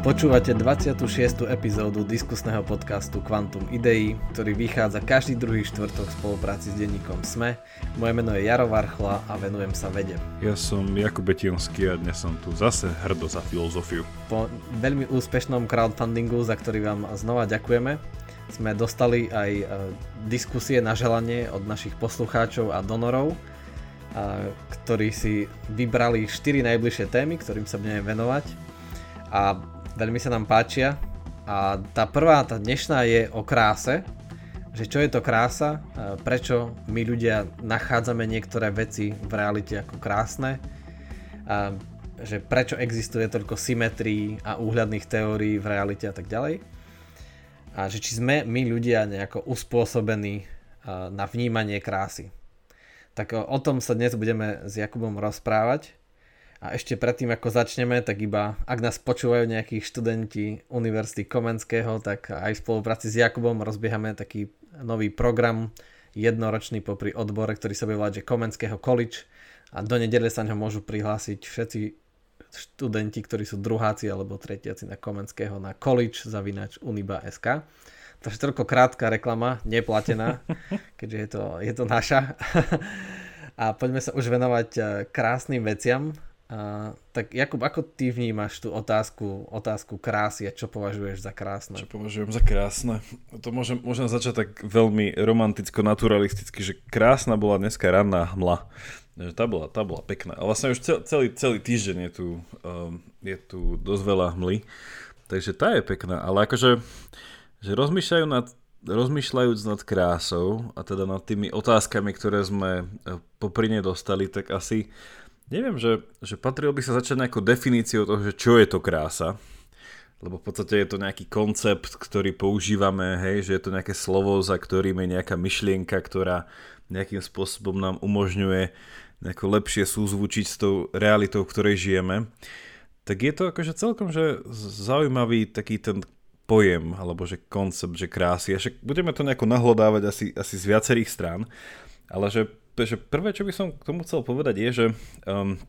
Počúvate 26. epizódu diskusného podcastu Quantum Idei, ktorý vychádza každý druhý štvrtok v spolupráci s denníkom SME. Moje meno je Jaro Varchla a venujem sa vede. Ja som Jakub Betionský a dnes som tu zase hrdo za filozofiu. Po veľmi úspešnom crowdfundingu, za ktorý vám znova ďakujeme, sme dostali aj e, diskusie na želanie od našich poslucháčov a donorov, ktorí si vybrali 4 najbližšie témy, ktorým sa budeme venovať. A veľmi sa nám páčia. A tá prvá, tá dnešná je o kráse, že čo je to krása, prečo my ľudia nachádzame niektoré veci v realite ako krásne, a že prečo existuje toľko symetrií a úhľadných teórií v realite a tak ďalej. A že či sme my ľudia nejako uspôsobení na vnímanie krásy. Tak o tom sa dnes budeme s Jakubom rozprávať. A ešte predtým, ako začneme, tak iba, ak nás počúvajú nejakí študenti Univerzity Komenského, tak aj v spolupráci s Jakubom rozbiehame taký nový program jednoročný popri odbore, ktorý sa bude volať, že Komenského College a do nedele sa ňo môžu prihlásiť všetci študenti, ktorí sú druháci alebo tretiaci na Komenského na college zavinač uniba.sk. Takže toľko krátka reklama, neplatená, keďže je to, je to naša. A poďme sa už venovať eh, krásnym veciam. A, tak Jakub, ako ty vnímaš tú otázku, otázku krásy a čo považuješ za krásne? Čo považujem za krásne? To môžem, môžem začať tak veľmi romanticko-naturalisticky, že krásna bola dneska ranná hmla. Tá bola, tá bola pekná. A vlastne už celý, celý týždeň je tu, um, je tu dosť veľa hmly. Takže tá je pekná. Ale akože že rozmýšľajú nad, rozmýšľajúc nad krásou a teda nad tými otázkami, ktoré sme eh, popri dostali, tak asi Neviem, že, že patrilo by sa začať nejakou definíciou toho, že čo je to krása. Lebo v podstate je to nejaký koncept, ktorý používame, hej, že je to nejaké slovo, za ktorým je nejaká myšlienka, ktorá nejakým spôsobom nám umožňuje nejako lepšie súzvučiť s tou realitou, v ktorej žijeme. Tak je to akože celkom že zaujímavý taký ten pojem, alebo že koncept, že krásy. A však budeme to nejako nahlodávať asi, asi z viacerých strán, ale že Takže prvé, čo by som k tomu chcel povedať je, že, um,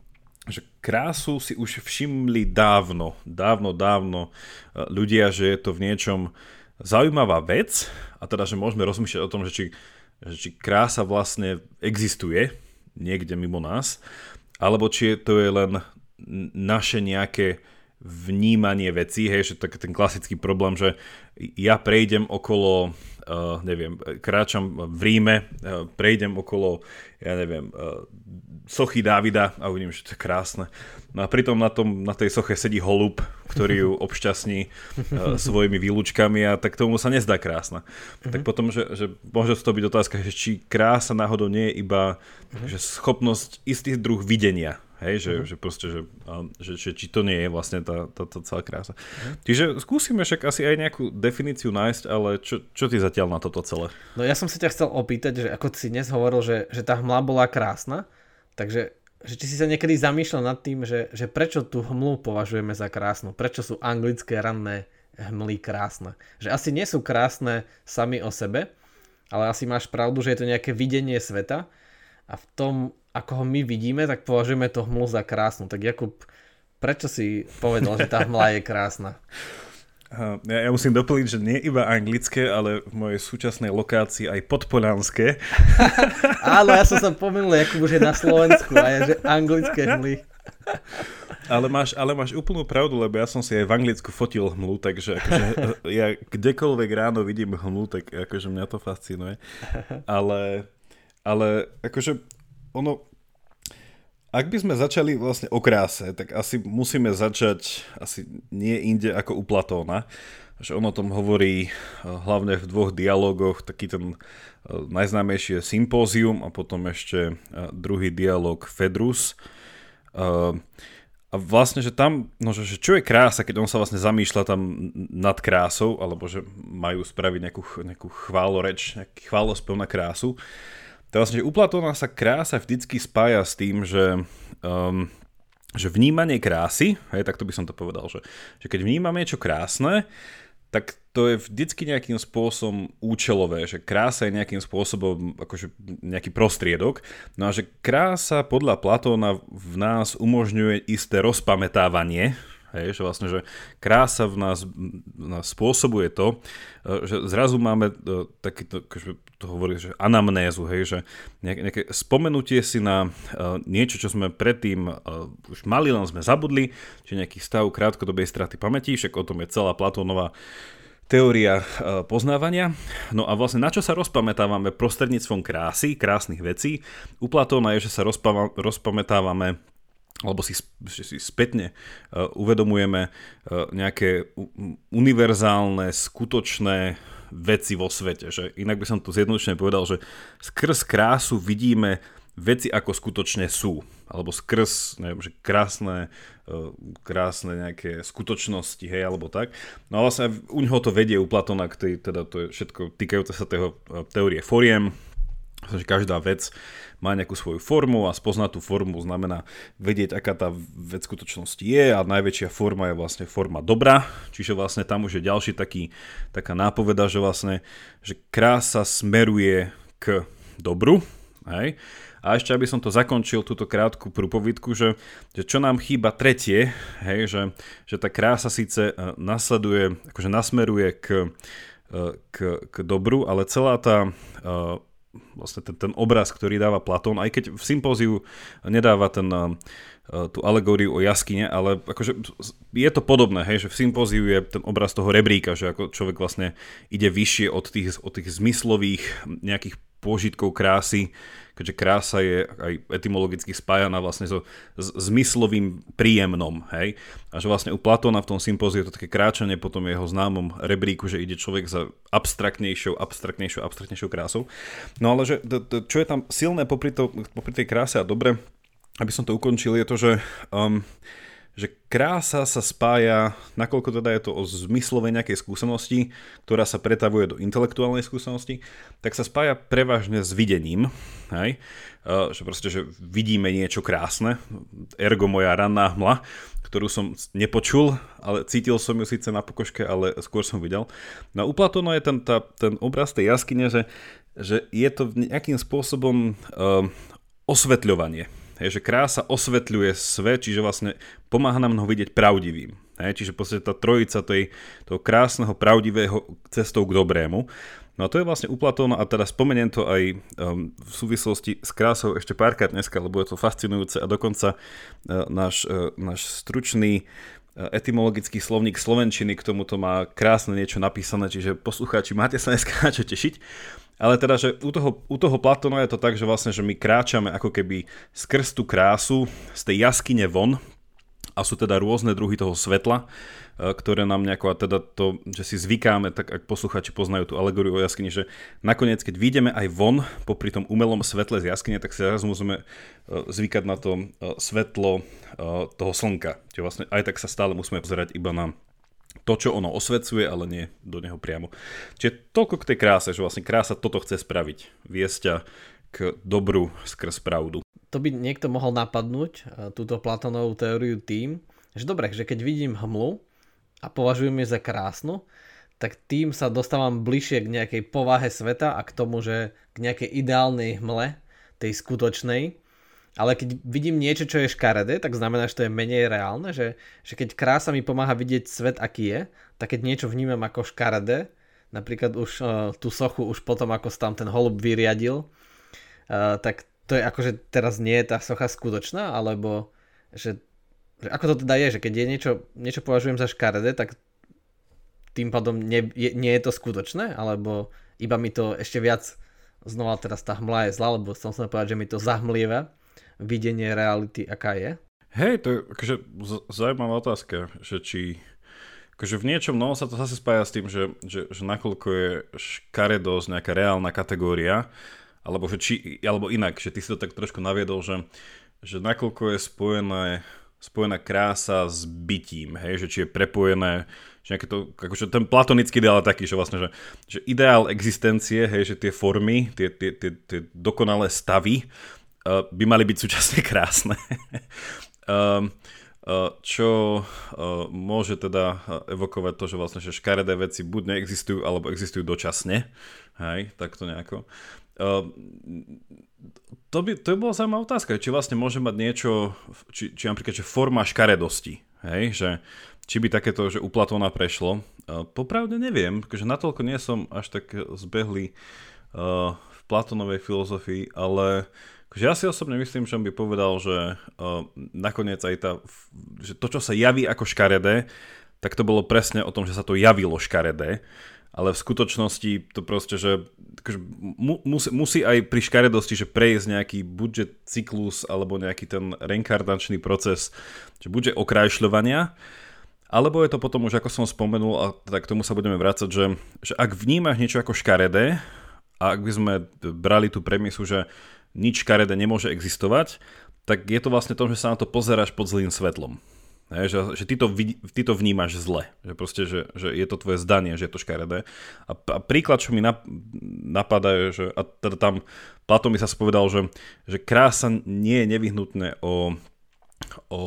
že krásu si už všimli dávno, dávno, dávno uh, ľudia, že je to v niečom zaujímavá vec a teda, že môžeme rozmýšľať o tom, že či, že či krása vlastne existuje niekde mimo nás, alebo či to je len naše nejaké vnímanie vecí, hej, že tak ten klasický problém, že ja prejdem okolo, uh, neviem, kráčam v Ríme, uh, prejdem okolo, ja neviem, uh, sochy Dávida a uvidím, že to je krásne. No a pritom na, tom, na tej soche sedí holub, ktorý ju obšťastní uh, svojimi výlučkami a tak tomu sa nezdá krásna. Uh-huh. Tak potom, že, že môže to byť otázka, že či krása náhodou nie je iba uh-huh. že schopnosť istý druh videnia Hej, že, uh-huh. že proste, že, že, že či to nie je vlastne tá, tá, tá celá krása. Uh-huh. Čiže skúsime však asi aj nejakú definíciu nájsť, ale čo, čo ty zatiaľ na toto celé? No ja som sa ťa chcel opýtať, že ako si dnes hovoril, že, že tá hmla bola krásna, takže že či si sa niekedy zamýšľal nad tým, že, že prečo tú hmlu považujeme za krásnu, prečo sú anglické ranné hmly krásne. Že asi nie sú krásne sami o sebe, ale asi máš pravdu, že je to nejaké videnie sveta a v tom ako ho my vidíme, tak považujeme to hmlu za krásnu. Tak Jakub, prečo si povedal, že tá hmla je krásna? Ja, ja musím doplniť, že nie iba anglické, ale v mojej súčasnej lokácii aj podpolánske. Áno, ja som sa pomenul, Jakub už je na Slovensku a je, že anglické hmly. Ale máš, ale máš úplnú pravdu, lebo ja som si aj v Anglicku fotil hmlu, takže akože, ja kdekoľvek ráno vidím hmlu, tak akože mňa to fascinuje. Ale, ale akože ono, ak by sme začali vlastne o kráse, tak asi musíme začať asi nie inde ako u Platóna. Že on o tom hovorí eh, hlavne v dvoch dialogoch, taký ten eh, najznámejší je Sympózium a potom ešte eh, druhý dialog Fedrus. A vlastne, že tam, no, že, čo je krása, keď on sa vlastne zamýšľa tam nad krásou, alebo že majú spraviť nejakú, nejakú chváloreč, nejaký chválospev na krásu, to vlastne, že u Platóna sa krása vždycky spája s tým, že, um, že vnímanie krásy, hej, tak to by som to povedal, že, že keď vnímame niečo krásne, tak to je vždycky nejakým spôsobom účelové, že krása je nejakým spôsobom akože nejaký prostriedok. No a že krása podľa Platóna v nás umožňuje isté rozpamätávanie, Hej, že vlastne, že krása v nás, v nás spôsobuje to, e, že zrazu máme e, takýto, akože to hovorí, že anamnézu, hej, že nejaké spomenutie si na uh, niečo, čo sme predtým už mali, len sme zabudli, či nejaký stav krátkodobej straty pamäti, však o tom je celá Platónová teória poznávania. No a vlastne na čo sa rozpamätávame prostredníctvom krásy, krásnych vecí? U Platóna je, že sa rozpamätávame alebo si, si spätne uh, uvedomujeme uh, nejaké univerzálne, skutočné veci vo svete. Že inak by som to zjednodušene povedal, že skrz krásu vidíme veci ako skutočne sú. Alebo skrz, neviem, že krásne, e, krásne nejaké skutočnosti, hej, alebo tak. No a vlastne u neho to vedie u Platona, ktorý, teda to je všetko týkajúce sa toho e, teórie foriem, že každá vec má nejakú svoju formu a spoznať tú formu znamená vedieť, aká tá vec skutočnosti je a najväčšia forma je vlastne forma dobra, čiže vlastne tam už je ďalší taký, taká nápoveda, že vlastne že krása smeruje k dobru, hej? A ešte, aby som to zakončil, túto krátku prúpovidku, že, že čo nám chýba tretie, hej, že, že tá krása síce e, nasleduje, akože nasmeruje k, e, k, k dobru, ale celá tá e, vlastne ten, ten obraz, ktorý dáva Platón, aj keď v sympóziu nedáva ten, uh, tú alegóriu o jaskyne, ale akože je to podobné, hej, že v sympóziu je ten obraz toho rebríka, že ako človek vlastne ide vyššie od tých, od tých zmyslových nejakých pôžitkov krásy, keďže krása je aj etymologicky spájana vlastne so zmyslovým príjemnom, hej. A že vlastne u Platóna v tom sympóziu je to také kráčanie po tom jeho známom rebríku, že ide človek za abstraktnejšou, abstraktnejšou, abstraktnejšou krásou. No ale že čo je tam silné popri, to, popri tej kráse a dobre, aby som to ukončil, je to, že um, že krása sa spája, nakoľko teda je to o zmyslovej nejakej skúsenosti, ktorá sa pretavuje do intelektuálnej skúsenosti, tak sa spája prevažne s videním, hej? Uh, že proste, že vidíme niečo krásne, ergo moja ranná hmla, ktorú som nepočul, ale cítil som ju síce na pokožke, ale skôr som videl. No Platóna je ten, tá, ten obraz tej jaskyne, že, že je to nejakým spôsobom uh, osvetľovanie Hej, že krása osvetľuje svet, čiže vlastne pomáha nám ho vidieť pravdivým. Hej, čiže podstate tá trojica tej, toho krásneho, pravdivého cestou k dobrému. No a to je vlastne u a teda spomeniem to aj um, v súvislosti s krásou ešte párkrát dneska, lebo je to fascinujúce a dokonca uh, náš, uh, náš stručný uh, etymologický slovník Slovenčiny k tomuto má krásne niečo napísané, čiže poslucháči, máte sa dneska na čo tešiť. Ale teda, že u toho, u toho Platona je to tak, že vlastne, že my kráčame ako keby skrz tú krásu z tej jaskyne von a sú teda rôzne druhy toho svetla, e, ktoré nám nejako, a teda to, že si zvykáme, tak ak posluchači poznajú tú alegóriu o jaskyni, že nakoniec, keď vyjdeme aj von, popri tom umelom svetle z jaskyne, tak si raz musíme e, zvykať na to e, svetlo toho slnka. Čiže vlastne aj tak sa stále musíme pozerať iba na to, čo ono osvecuje, ale nie do neho priamo. Čiže toľko k tej kráse, že vlastne krása toto chce spraviť. Viesť ťa k dobru skrz pravdu. To by niekto mohol napadnúť, e, túto Platonovú teóriu tým, že dobre, že keď vidím hmlu a považujem ju za krásnu, tak tým sa dostávam bližšie k nejakej povahe sveta a k tomu, že k nejakej ideálnej hmle, tej skutočnej, ale keď vidím niečo, čo je škaredé, tak znamená, že to je menej reálne, že, že keď krása mi pomáha vidieť svet, aký je, tak keď niečo vnímam ako škaredé, napríklad už uh, tú sochu už potom, ako tam ten holub vyriadil, uh, tak to je akože teraz nie je tá socha skutočná, alebo že, že ako to teda je, že keď je niečo, niečo považujem za škaredé, tak tým pádom nie, je, nie je to skutočné, alebo iba mi to ešte viac znova teraz tá hmla je zlá, lebo som sa povedať, že mi to zahmlieva videnie reality, aká je? Hej, to je akože zaujímavá otázka, že či akože v niečom novom sa to zase spája s tým, že, že, že nakoľko je škaredosť nejaká reálna kategória, alebo, že či, alebo inak, že ty si to tak trošku naviedol, že, že nakoľko je spojené, spojená krása s bytím, hej, že či je prepojené, že to, akože ten platonický ideál je taký, že vlastne, že, že ideál existencie, hej, že tie formy, tie, tie, tie, tie dokonalé stavy, uh, by mali byť súčasne krásne. um, čo uh, môže teda evokovať to, že vlastne že škaredé veci buď neexistujú, alebo existujú dočasne. Hej, tak to nejako. Uh, to by, to by bola zaujímavá otázka, či vlastne môže mať niečo, či, či napríklad, že forma škaredosti, hej, že či by takéto, že u Platóna prešlo. Popravde neviem, že natoľko nie som až tak zbehlý uh, v Platónovej filozofii, ale že ja si osobne myslím, že on by povedal, že uh, nakoniec aj tá, že to, čo sa javí ako škaredé, tak to bolo presne o tom, že sa to javilo škaredé. Ale v skutočnosti to proste, že akože musí, musí aj pri škaredosti, že prejsť nejaký budget cyklus alebo nejaký ten reinkarnačný proces, že buďže okrajšľovania, alebo je to potom už, ako som spomenul, a tak k tomu sa budeme vrácať, že, že ak vnímaš niečo ako škaredé, a ak by sme brali tú premisu, že nič škaredé nemôže existovať, tak je to vlastne to, že sa na to pozeráš pod zlým svetlom. Hej, že, že ty, to, ty to vnímaš zle, že proste, že, že je to tvoje zdanie, že je to škaredé. A, a príklad, čo mi nap, napadá, je, že a teda tam Platón mi sa spovedal, že, že krása nie je nevyhnutné o, o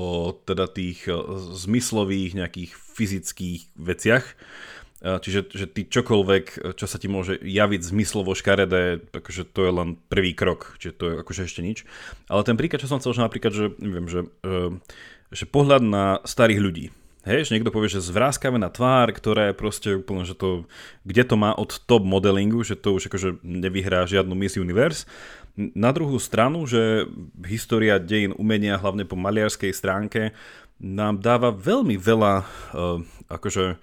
teda tých e, zmyslových nejakých fyzických veciach, Čiže že ty čokoľvek, čo sa ti môže javiť zmyslovo škaredé, takže to je len prvý krok, čiže to je akože ešte nič. Ale ten príklad, čo som chcel, že napríklad, že neviem, že uh, že pohľad na starých ľudí. Hej, že niekto povie, že zvráskavená tvár, ktorá je proste úplne, že to, kde to má od top modelingu, že to už akože nevyhrá žiadnu Miss Universe. Na druhú stranu, že história dejín umenia, hlavne po maliarskej stránke, nám dáva veľmi veľa uh, akože,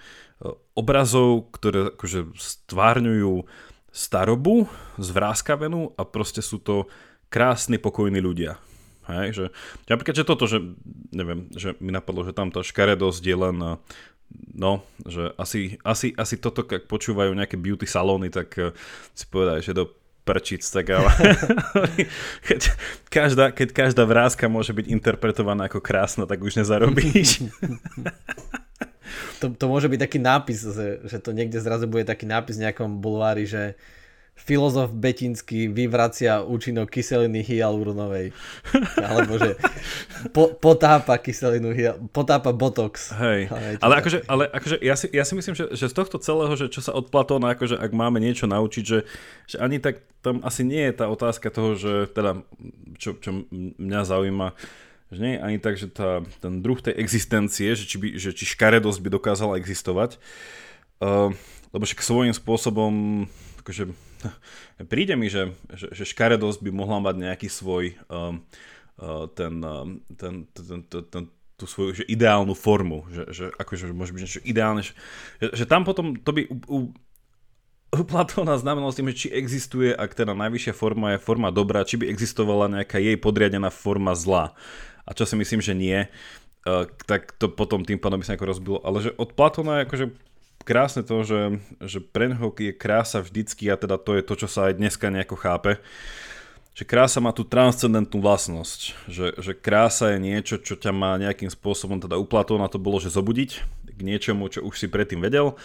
obrazov, ktoré akože stvárňujú starobu, zvráskavenú a proste sú to krásni, pokojní ľudia. Hej, že, že napríklad, že toto, že neviem, že mi napadlo, že tam tá škaredosť je len no, že asi, asi, asi toto, ak počúvajú nejaké beauty salóny, tak uh, si povedaj, že do prčic, tak ale keď, každá, keď každá vrázka môže byť interpretovaná ako krásna, tak už nezarobíš. to, to môže byť taký nápis, že, že to niekde zrazu bude taký nápis v nejakom bulvári, že filozof Betinský vyvracia účinok kyseliny hyaluronovej. Alebo že po, potápa kyselinu, potápa botox. Hej, ale, ale akože, ale akože ja, si, ja si myslím, že, že z tohto celého, že čo sa od Platóna, akože ak máme niečo naučiť, že, že ani tak tam asi nie je tá otázka toho, že teda, čo, čo mňa zaujíma, že nie je ani tak, že tá, ten druh tej existencie, že či, by, že či škaredosť by dokázala existovať, uh, lebo však svojím spôsobom akože príde mi, že, že, že škaredosť by mohla mať nejaký svoj um, uh, ten, um, ten, ten, ten, ten, tú svoju že ideálnu formu, že, že akože môže byť niečo ideálne, že, že tam potom to by u, u Platóna znamenalo s tým, že či existuje, ak teda najvyššia forma je forma dobrá, či by existovala nejaká jej podriadená forma zla. A čo si myslím, že nie, uh, tak to potom tým pádom by sa nejako rozbilo. Ale že od Platóna je akože krásne to, že, že pre je krása vždycky a teda to je to, čo sa aj dneska nejako chápe, že krása má tú transcendentnú vlastnosť, že, že krása je niečo, čo ťa má nejakým spôsobom, teda u Platóna to bolo, že zobudiť k niečomu, čo už si predtým vedel.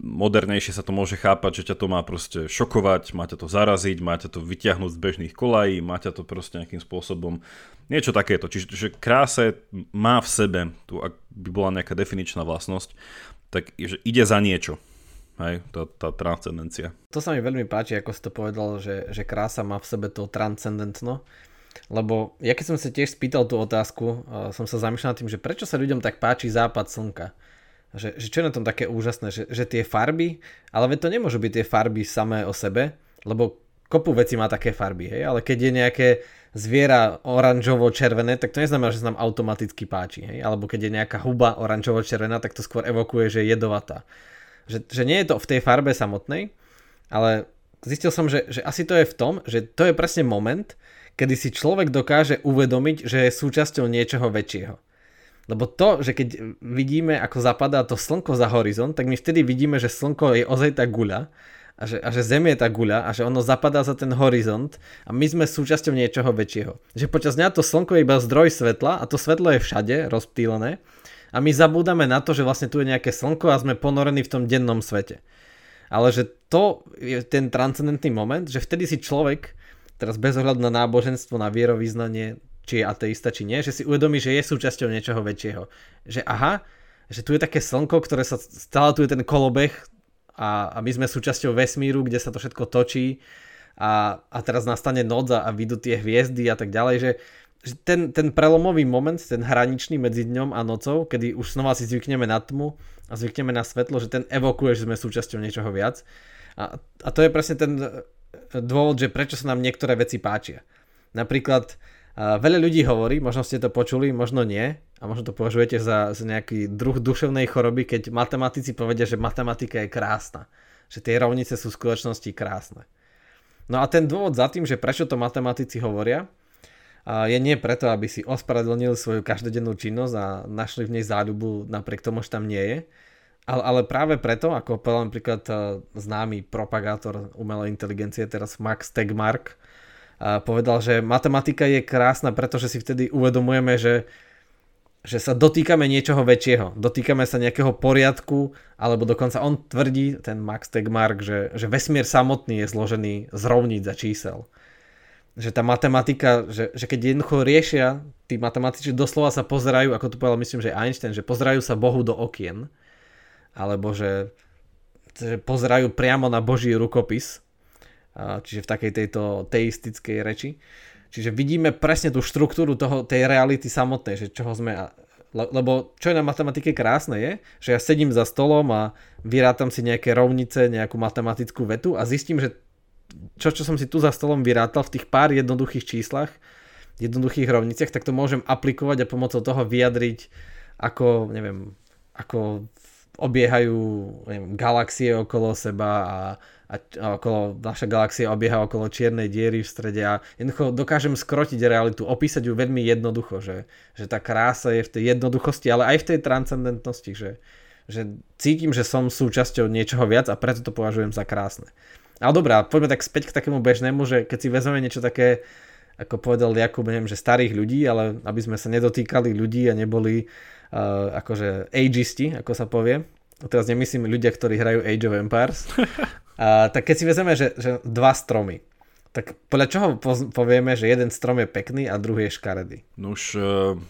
Modernejšie sa to môže chápať, že ťa to má proste šokovať, má ťa to zaraziť, má ťa to vyťahnuť z bežných kolají, má ťa to proste nejakým spôsobom niečo takéto. Čiže že krása má v sebe, tu ak by bola nejaká definičná vlastnosť, tak že ide za niečo. Hej, tá, tá transcendencia. To sa mi veľmi páči, ako si to povedal, že, že krása má v sebe to transcendentno. Lebo ja keď som sa tiež spýtal tú otázku, uh, som sa zamýšľal tým, že prečo sa ľuďom tak páči západ slnka. Že, že čo je na tom také úžasné, že, že tie farby, ale to nemôžu byť tie farby samé o sebe, lebo kopu veci má také farby, hej, ale keď je nejaké zviera oranžovo-červené, tak to neznamená, že sa nám automaticky páči. Hej? Alebo keď je nejaká huba oranžovo-červená, tak to skôr evokuje, že je jedovatá. Že, že nie je to v tej farbe samotnej, ale zistil som, že, že asi to je v tom, že to je presne moment, kedy si človek dokáže uvedomiť, že je súčasťou niečoho väčšieho. Lebo to, že keď vidíme, ako zapadá to slnko za horizont, tak my vtedy vidíme, že slnko je ozaj tá guľa a že, a že Zem je tá guľa a že ono zapadá za ten horizont a my sme súčasťou niečoho väčšieho. Že počas dňa to slnko je iba zdroj svetla a to svetlo je všade rozptýlené a my zabúdame na to, že vlastne tu je nejaké slnko a sme ponorení v tom dennom svete. Ale že to je ten transcendentný moment, že vtedy si človek, teraz bez ohľadu na náboženstvo, na vierovýznanie, či je ateista, či nie, že si uvedomí, že je súčasťou niečoho väčšieho. Že aha, že tu je také slnko, ktoré sa stále tu je ten kolobeh a, a my sme súčasťou vesmíru, kde sa to všetko točí a, a teraz nastane noc a, vidú tie hviezdy a tak ďalej, že, ten, ten prelomový moment, ten hraničný medzi dňom a nocou, kedy už znova si zvykneme na tmu a zvykneme na svetlo, že ten evokuje, že sme súčasťou niečoho viac. A, a to je presne ten dôvod, že prečo sa nám niektoré veci páčia. Napríklad veľa ľudí hovorí, možno ste to počuli, možno nie, a možno to považujete za, za nejaký druh duševnej choroby, keď matematici povedia, že matematika je krásna. Že tie rovnice sú v skutočnosti krásne. No a ten dôvod za tým, že prečo to matematici hovoria, je nie preto, aby si ospravedlnili svoju každodennú činnosť a našli v nej záľubu napriek tomu, že tam nie je, ale, ale práve preto, ako povedal napríklad e, známy propagátor umelej inteligencie, teraz Max Tegmark, povedal, že matematika je krásna, pretože si vtedy uvedomujeme, že že sa dotýkame niečoho väčšieho, dotýkame sa nejakého poriadku, alebo dokonca on tvrdí, ten Max Tegmark, že, že vesmír samotný je zložený z rovníc a čísel. Že tá matematika, že, že keď jednoducho riešia, tí matematici doslova sa pozerajú, ako to povedal myslím, že Einstein, že pozerajú sa Bohu do okien, alebo že, že pozerajú priamo na Boží rukopis, čiže v takej tejto teistickej reči. Čiže vidíme presne tú štruktúru toho, tej reality samotnej, že čoho sme... Lebo čo je na matematike krásne je, že ja sedím za stolom a vyrátam si nejaké rovnice, nejakú matematickú vetu a zistím, že čo, čo som si tu za stolom vyrátal v tých pár jednoduchých číslach, jednoduchých rovniciach, tak to môžem aplikovať a pomocou toho vyjadriť, ako, neviem, ako obiehajú neviem, galaxie okolo seba a a, okolo, naša galaxia obieha okolo čiernej diery v strede a jednoducho dokážem skrotiť realitu, opísať ju veľmi jednoducho, že, že tá krása je v tej jednoduchosti, ale aj v tej transcendentnosti, že, že cítim, že som súčasťou niečoho viac a preto to považujem za krásne. Ale dobrá, poďme tak späť k takému bežnému, že keď si vezmeme niečo také, ako povedal Jakub, neviem, že starých ľudí, ale aby sme sa nedotýkali ľudí a neboli uh, akože ageisti, ako sa povie, teraz nemyslím ľudia, ktorí hrajú Age of Empires, A, tak keď si vezmeme, že, že dva stromy, tak podľa čoho povieme, že jeden strom je pekný a druhý je škaredý? No už... Uh,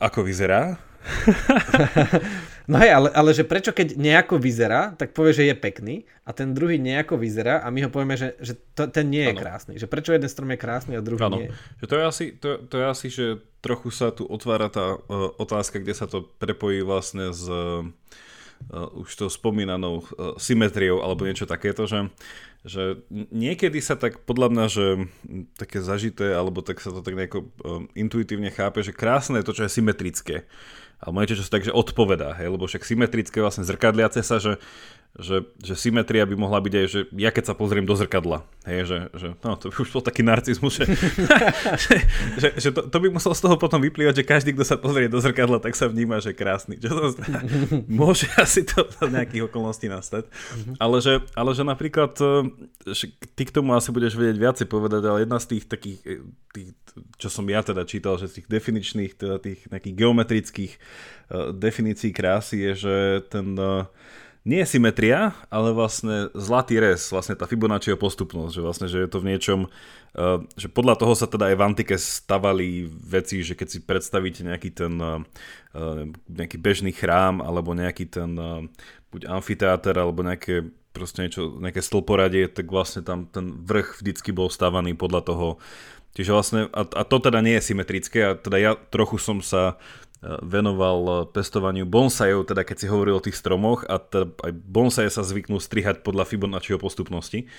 ako vyzerá? no hej, ale, ale že prečo keď nejako vyzerá, tak povie, že je pekný a ten druhý nejako vyzerá a my ho povieme, že, že to, ten nie je ano. krásny. Že prečo jeden strom je krásny a druhý ano. nie. Že to, je asi, to, to je asi, že trochu sa tu otvára tá uh, otázka, kde sa to prepojí vlastne s... Uh, uh, už tou spomínanou uh, symetriou alebo niečo takéto, že, že niekedy sa tak podľa mňa, že také zažité, alebo tak sa to tak nejako uh, intuitívne chápe, že krásne je to, čo je symetrické. Alebo niečo, čo sa tak, že odpovedá, hej, lebo však symetrické vlastne zrkadliace sa, že že, že symetria by mohla byť aj, že ja keď sa pozriem do zrkadla, hej, že, že no, to by už bol taký narcizmus, že, že, že, že to, to by muselo z toho potom vyplývať, že každý, kto sa pozrie do zrkadla, tak sa vníma, že krásny. Čo to, môže asi to v nejakých okolností nastať. Ale že, ale že napríklad, e, že ty k tomu asi budeš vedieť viacej povedať, ale jedna z tých takých, e, tých, čo som ja teda čítal, že z tých definičných, teda tých nejakých geometrických uh, definícií krásy je, že ten uh, nie je symetria, ale vlastne zlatý res, vlastne tá Fibonacciho postupnosť, že vlastne, že je to v niečom, uh, že podľa toho sa teda aj v antike stavali veci, že keď si predstavíte nejaký ten uh, nejaký bežný chrám, alebo nejaký ten uh, buď amfiteáter, alebo nejaké proste niečo, nejaké stĺporadie, tak vlastne tam ten vrch vždycky bol stavaný podľa toho. Čiže vlastne, a, a to teda nie je symetrické, a teda ja trochu som sa venoval pestovaniu bonsajov, teda keď si hovoril o tých stromoch a teda aj bonsaje sa zvyknú strihať podľa Fibonacciho postupnosti.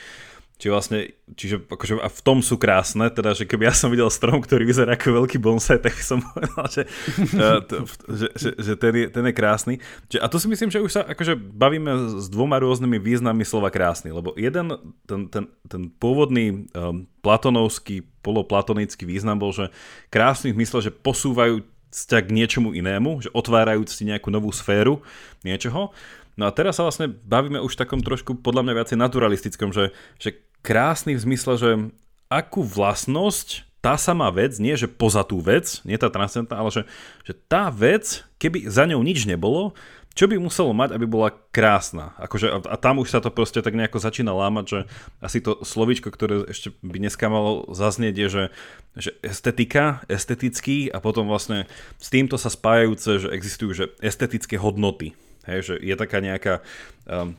Čiže vlastne, čiže akože a v tom sú krásne, teda, že keby ja som videl strom, ktorý vyzerá ako veľký bonsai, tak som povedal, že, že, že, že ten, je, ten je krásny. Čiže, a to si myslím, že už sa akože bavíme s dvoma rôznymi význammi slova krásny, lebo jeden, ten, ten, ten pôvodný um, platonovský, poloplatonický význam bol, že krásny v mysle, že posúvajú vzťah k niečomu inému, že otvárajúc si nejakú novú sféru niečoho. No a teraz sa vlastne bavíme už takom trošku podľa mňa viacej naturalistickom, že, že krásny v zmysle, že akú vlastnosť tá samá vec, nie že poza tú vec, nie tá transcendentná, ale že, že tá vec, keby za ňou nič nebolo, čo by muselo mať, aby bola krásna? Akože, a, a tam už sa to proste tak nejako začína lámať, že asi to slovičko, ktoré ešte by dneska malo zaznieť, je, že, že estetika, estetický a potom vlastne s týmto sa spájajúce, že existujú že estetické hodnoty. Hej, že je taká nejaká um,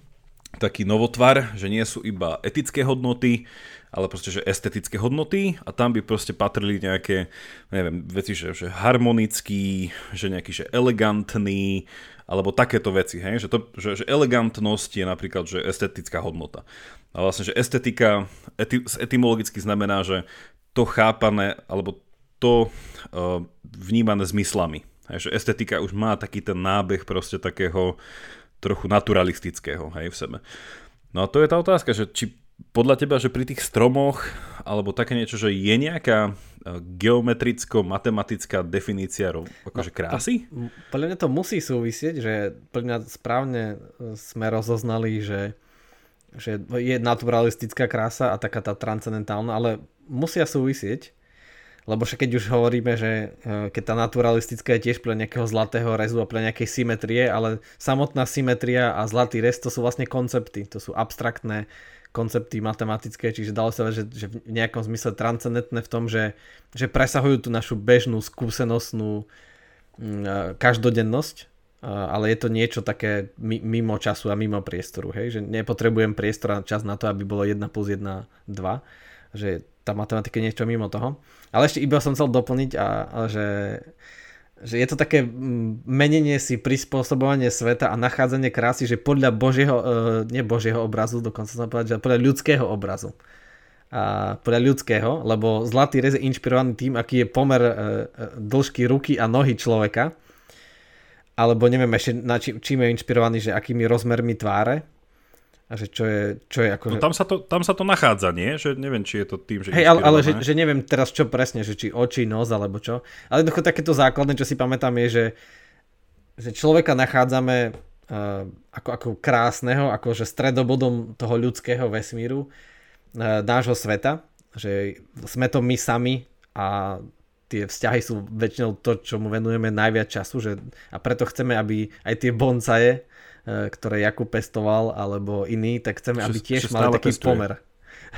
taký novotvar, že nie sú iba etické hodnoty, ale proste, že estetické hodnoty a tam by proste patrili nejaké, neviem, veci, že, že harmonický, že nejaký, že elegantný, alebo takéto veci, hej? Že, to, že, že elegantnosť je napríklad, že estetická hodnota. A vlastne, že estetika ety, etymologicky znamená, že to chápané, alebo to uh, vnímané zmyslami. Hej? Že estetika už má taký ten nábeh proste takého trochu naturalistického, hej, v sebe. No a to je tá otázka, že či podľa teba, že pri tých stromoch alebo také niečo, že je nejaká e, geometricko-matematická definícia akože no, krásy? Podľa mňa to musí súvisieť, že podľa mňa správne e, sme rozoznali, že, že je naturalistická krása a taká tá transcendentálna, ale musia súvisieť, lebo však keď už hovoríme, že e, keď tá naturalistická je tiež pre nejakého zlatého rezu a pre nejakej symetrie, ale samotná symetria a zlatý rez to sú vlastne koncepty, to sú abstraktné koncepty matematické, čiže dalo sa že, že v nejakom zmysle transcendentné v tom, že, že presahujú tú našu bežnú skúsenostnú mm, každodennosť, ale je to niečo také mimo času a mimo priestoru, hej? že nepotrebujem priestor a čas na to, aby bolo 1 plus 1, 2, že tá matematika je niečo mimo toho. Ale ešte iba som chcel doplniť, a, a že že je to také menenie si, prispôsobovanie sveta a nachádzanie krásy, že podľa Božieho, nie Božieho obrazu, dokonca som povedať, že podľa ľudského obrazu. A podľa ľudského, lebo zlatý rez je inšpirovaný tým, aký je pomer uh, dĺžky ruky a nohy človeka. Alebo neviem ešte, na či, čím je inšpirovaný, že akými rozmermi tváre a že čo je, čo je ako... No tam sa, to, tam sa to nachádza, nie? Že neviem, či je to tým, že... Hej, ale, ale že, že neviem teraz čo presne, že či oči, nos alebo čo. Ale jednoducho takéto základné, čo si pamätám je, že, že človeka nachádzame uh, ako, ako krásneho, ako že stredobodom toho ľudského vesmíru, uh, nášho sveta, že sme to my sami a tie vzťahy sú väčšinou to, čo mu venujeme najviac času že, a preto chceme, aby aj tie bonsaje ktoré Jakub pestoval, alebo iný, tak chceme, aby tiež mali taký pestuje. pomer.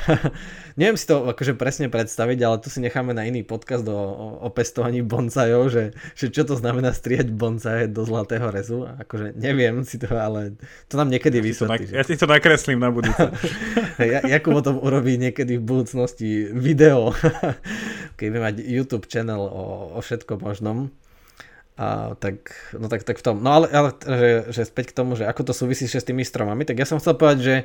Neviem si to akože presne predstaviť, ale tu si necháme na iný podcast o, o, o pestovaní bonsajov, že, že čo to znamená strieť bonsaje do zlatého rezu. Akože neviem si to, ale to nám niekedy ja vysvetlí. Ja ti to nakreslím na budúce. ja, Jakub o tom urobí niekedy v budúcnosti video, keď bude mať YouTube channel o, o všetko možnom. A tak, no tak, tak v tom. No ale, ale že, že späť k tomu, že ako to súvisí s tými stromami, tak ja som chcel povedať, že,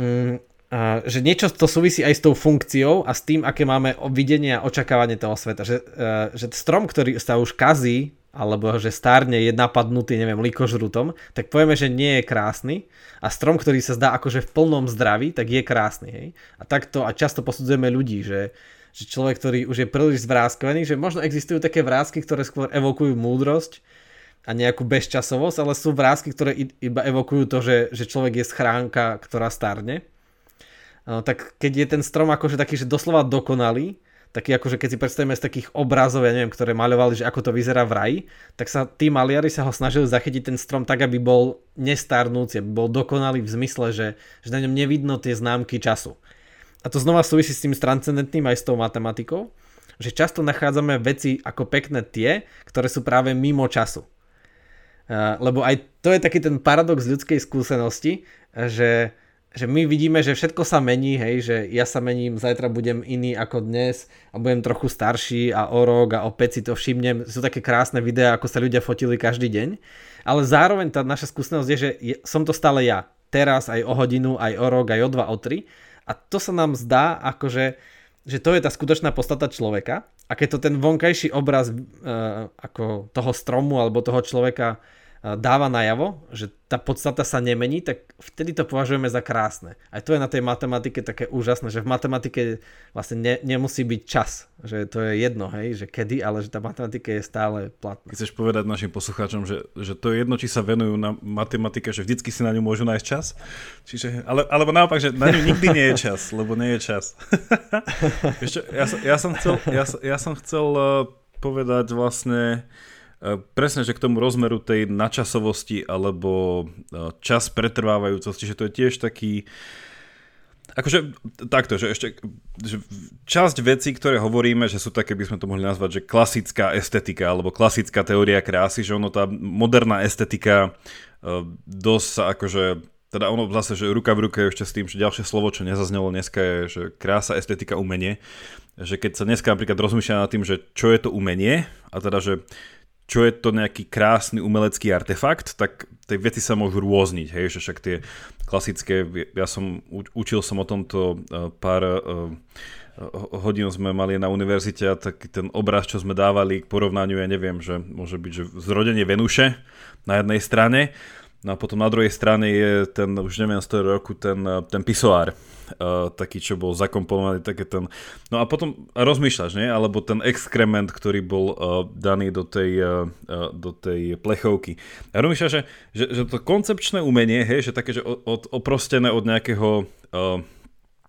mm, a, že niečo to súvisí aj s tou funkciou a s tým, aké máme videnie a očakávanie toho sveta. Že, e, že strom, ktorý sa už kazí, alebo že stárne je napadnutý, neviem, likožrutom, tak povieme, že nie je krásny. A strom, ktorý sa zdá akože v plnom zdraví, tak je krásny. Hej? A takto a často posudzujeme ľudí, že, že človek, ktorý už je príliš zvráskvený, že možno existujú také vrázky, ktoré skôr evokujú múdrosť a nejakú bezčasovosť, ale sú vrázky, ktoré iba evokujú to, že, že človek je schránka, ktorá starne. No, tak keď je ten strom akože taký, že doslova dokonalý, taký akože keď si predstavíme z takých obrazov, ja neviem, ktoré maľovali, že ako to vyzerá v raji, tak sa tí maliari sa ho snažili zachytiť ten strom tak, aby bol nestarnúci, aby bol dokonalý v zmysle, že, že na ňom nevidno tie známky času a to znova súvisí s tým transcendentným aj s tou matematikou, že často nachádzame veci ako pekné tie, ktoré sú práve mimo času. Lebo aj to je taký ten paradox ľudskej skúsenosti, že, že my vidíme, že všetko sa mení, hej, že ja sa mením, zajtra budem iný ako dnes a budem trochu starší a o rok a opäť si to všimnem. Sú také krásne videá, ako sa ľudia fotili každý deň, ale zároveň tá naša skúsenosť je, že som to stále ja. Teraz aj o hodinu, aj o rok, aj o dva, o tri a to sa nám zdá akože, že to je tá skutočná podstata človeka. A keď to ten vonkajší obraz uh, ako toho stromu alebo toho človeka dáva najavo, že tá podstata sa nemení, tak vtedy to považujeme za krásne. Aj to je na tej matematike také úžasné, že v matematike vlastne ne, nemusí byť čas, že to je jedno, hej, že kedy, ale že tá matematika je stále platná. Chceš povedať našim poslucháčom, že, že to je jedno, či sa venujú na matematike, že vždycky si na ňu môžu nájsť čas? Čiže, ale, alebo naopak, že na ňu nikdy nie je čas, lebo nie je čas. Ešte, ja, ja, som chcel, ja, ja som chcel uh, povedať vlastne, presne, že k tomu rozmeru tej načasovosti alebo e, čas pretrvávajúcosti, že to je tiež taký Akože takto, že ešte že časť vecí, ktoré hovoríme, že sú také, by sme to mohli nazvať, že klasická estetika alebo klasická teória krásy, že ono tá moderná estetika e, dosť sa akože teda ono zase, že ruka v ruke ešte s tým, že ďalšie slovo, čo nezaznelo dneska je, že krása, estetika, umenie. Že keď sa dneska napríklad rozmýšľa nad tým, že čo je to umenie, a teda, že čo je to nejaký krásny umelecký artefakt, tak tie veci sa môžu rôzniť, hej, že však tie klasické, ja som, učil som o tomto e, pár e, hodín sme mali na univerzite a taký ten obraz, čo sme dávali k porovnaniu, ja neviem, že môže byť, že zrodenie Venuše na jednej strane No a potom na druhej strane je ten, už neviem z toho roku, ten, ten pisoár, uh, taký, čo bol zakomponovaný, také ten... No a potom rozmýšľaš, nie? Alebo ten exkrement, ktorý bol uh, daný do tej, uh, do tej plechovky. A rozmýšľaš, že, že, že to koncepčné umenie, hej, že také, že od, oprostené od nejakého... Uh,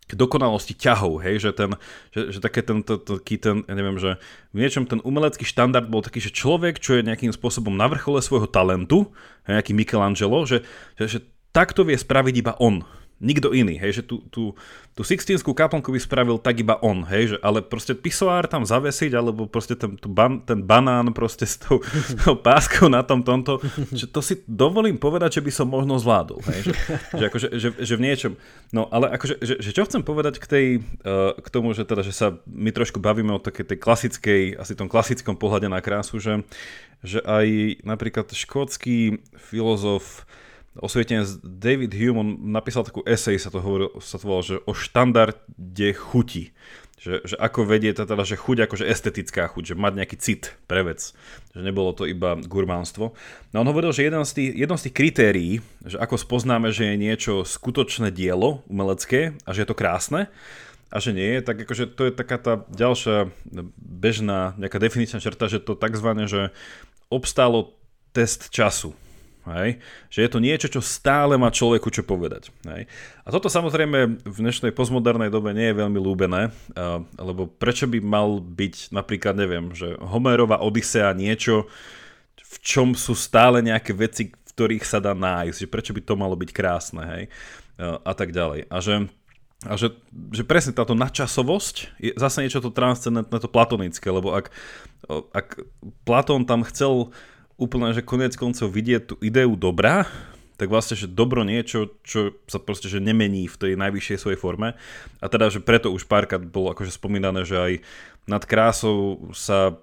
k dokonalosti ťahov, hej, že ten, že, že také ten, to, taký ten, ja neviem, že v niečom ten umelecký štandard bol taký, že človek, čo je nejakým spôsobom na vrchole svojho talentu, nejaký Michelangelo, že, že, že takto vie spraviť iba on nikto iný, hej, že tú, tú, tú Sixtínskú kaplnku by spravil tak iba on, hej, že, ale proste pisoár tam zavesiť, alebo proste ten, ban, ten banán proste s tou, s tou páskou na tom tomto, že to si dovolím povedať, že by som možno zvládol, hej, že, že, akože, že, že v niečom, no ale akože, že, že čo chcem povedať k tej, uh, k tomu, že teda, že sa my trošku bavíme o takej tej klasickej, asi tom klasickom pohľade na krásu, že, že aj napríklad škótsky filozof osvietenec David Hume on napísal takú esej, sa to, hovoril, sa to volalo, že o štandarde chuti. Že, že ako vedie to teda, že chuť akože estetická chuť, že mať nejaký cit pre vec. Že nebolo to iba gurmánstvo. No on hovoril, že jeden z tých, jedno z tých kritérií, že ako spoznáme, že je niečo skutočné dielo umelecké a že je to krásne, a že nie tak akože to je taká tá ďalšia bežná nejaká definícia črta, že to takzvané, že obstálo test času. Hej? Že je to niečo, čo stále má človeku čo povedať. Hej? A toto samozrejme v dnešnej postmodernej dobe nie je veľmi lúbené, uh, lebo prečo by mal byť napríklad, neviem, že Homerova Odisea niečo, v čom sú stále nejaké veci, v ktorých sa dá nájsť, že prečo by to malo byť krásne, hej? Uh, a tak ďalej. A že a že, že presne táto nadčasovosť je zase niečo to transcendentné, to platonické, lebo ak, ak Platón tam chcel úplne, že konec koncov vidieť tú ideu dobra, tak vlastne, že dobro niečo, čo sa proste že nemení v tej najvyššej svojej forme. A teda, že preto už párkrát bolo akože spomínané, že aj nad krásou sa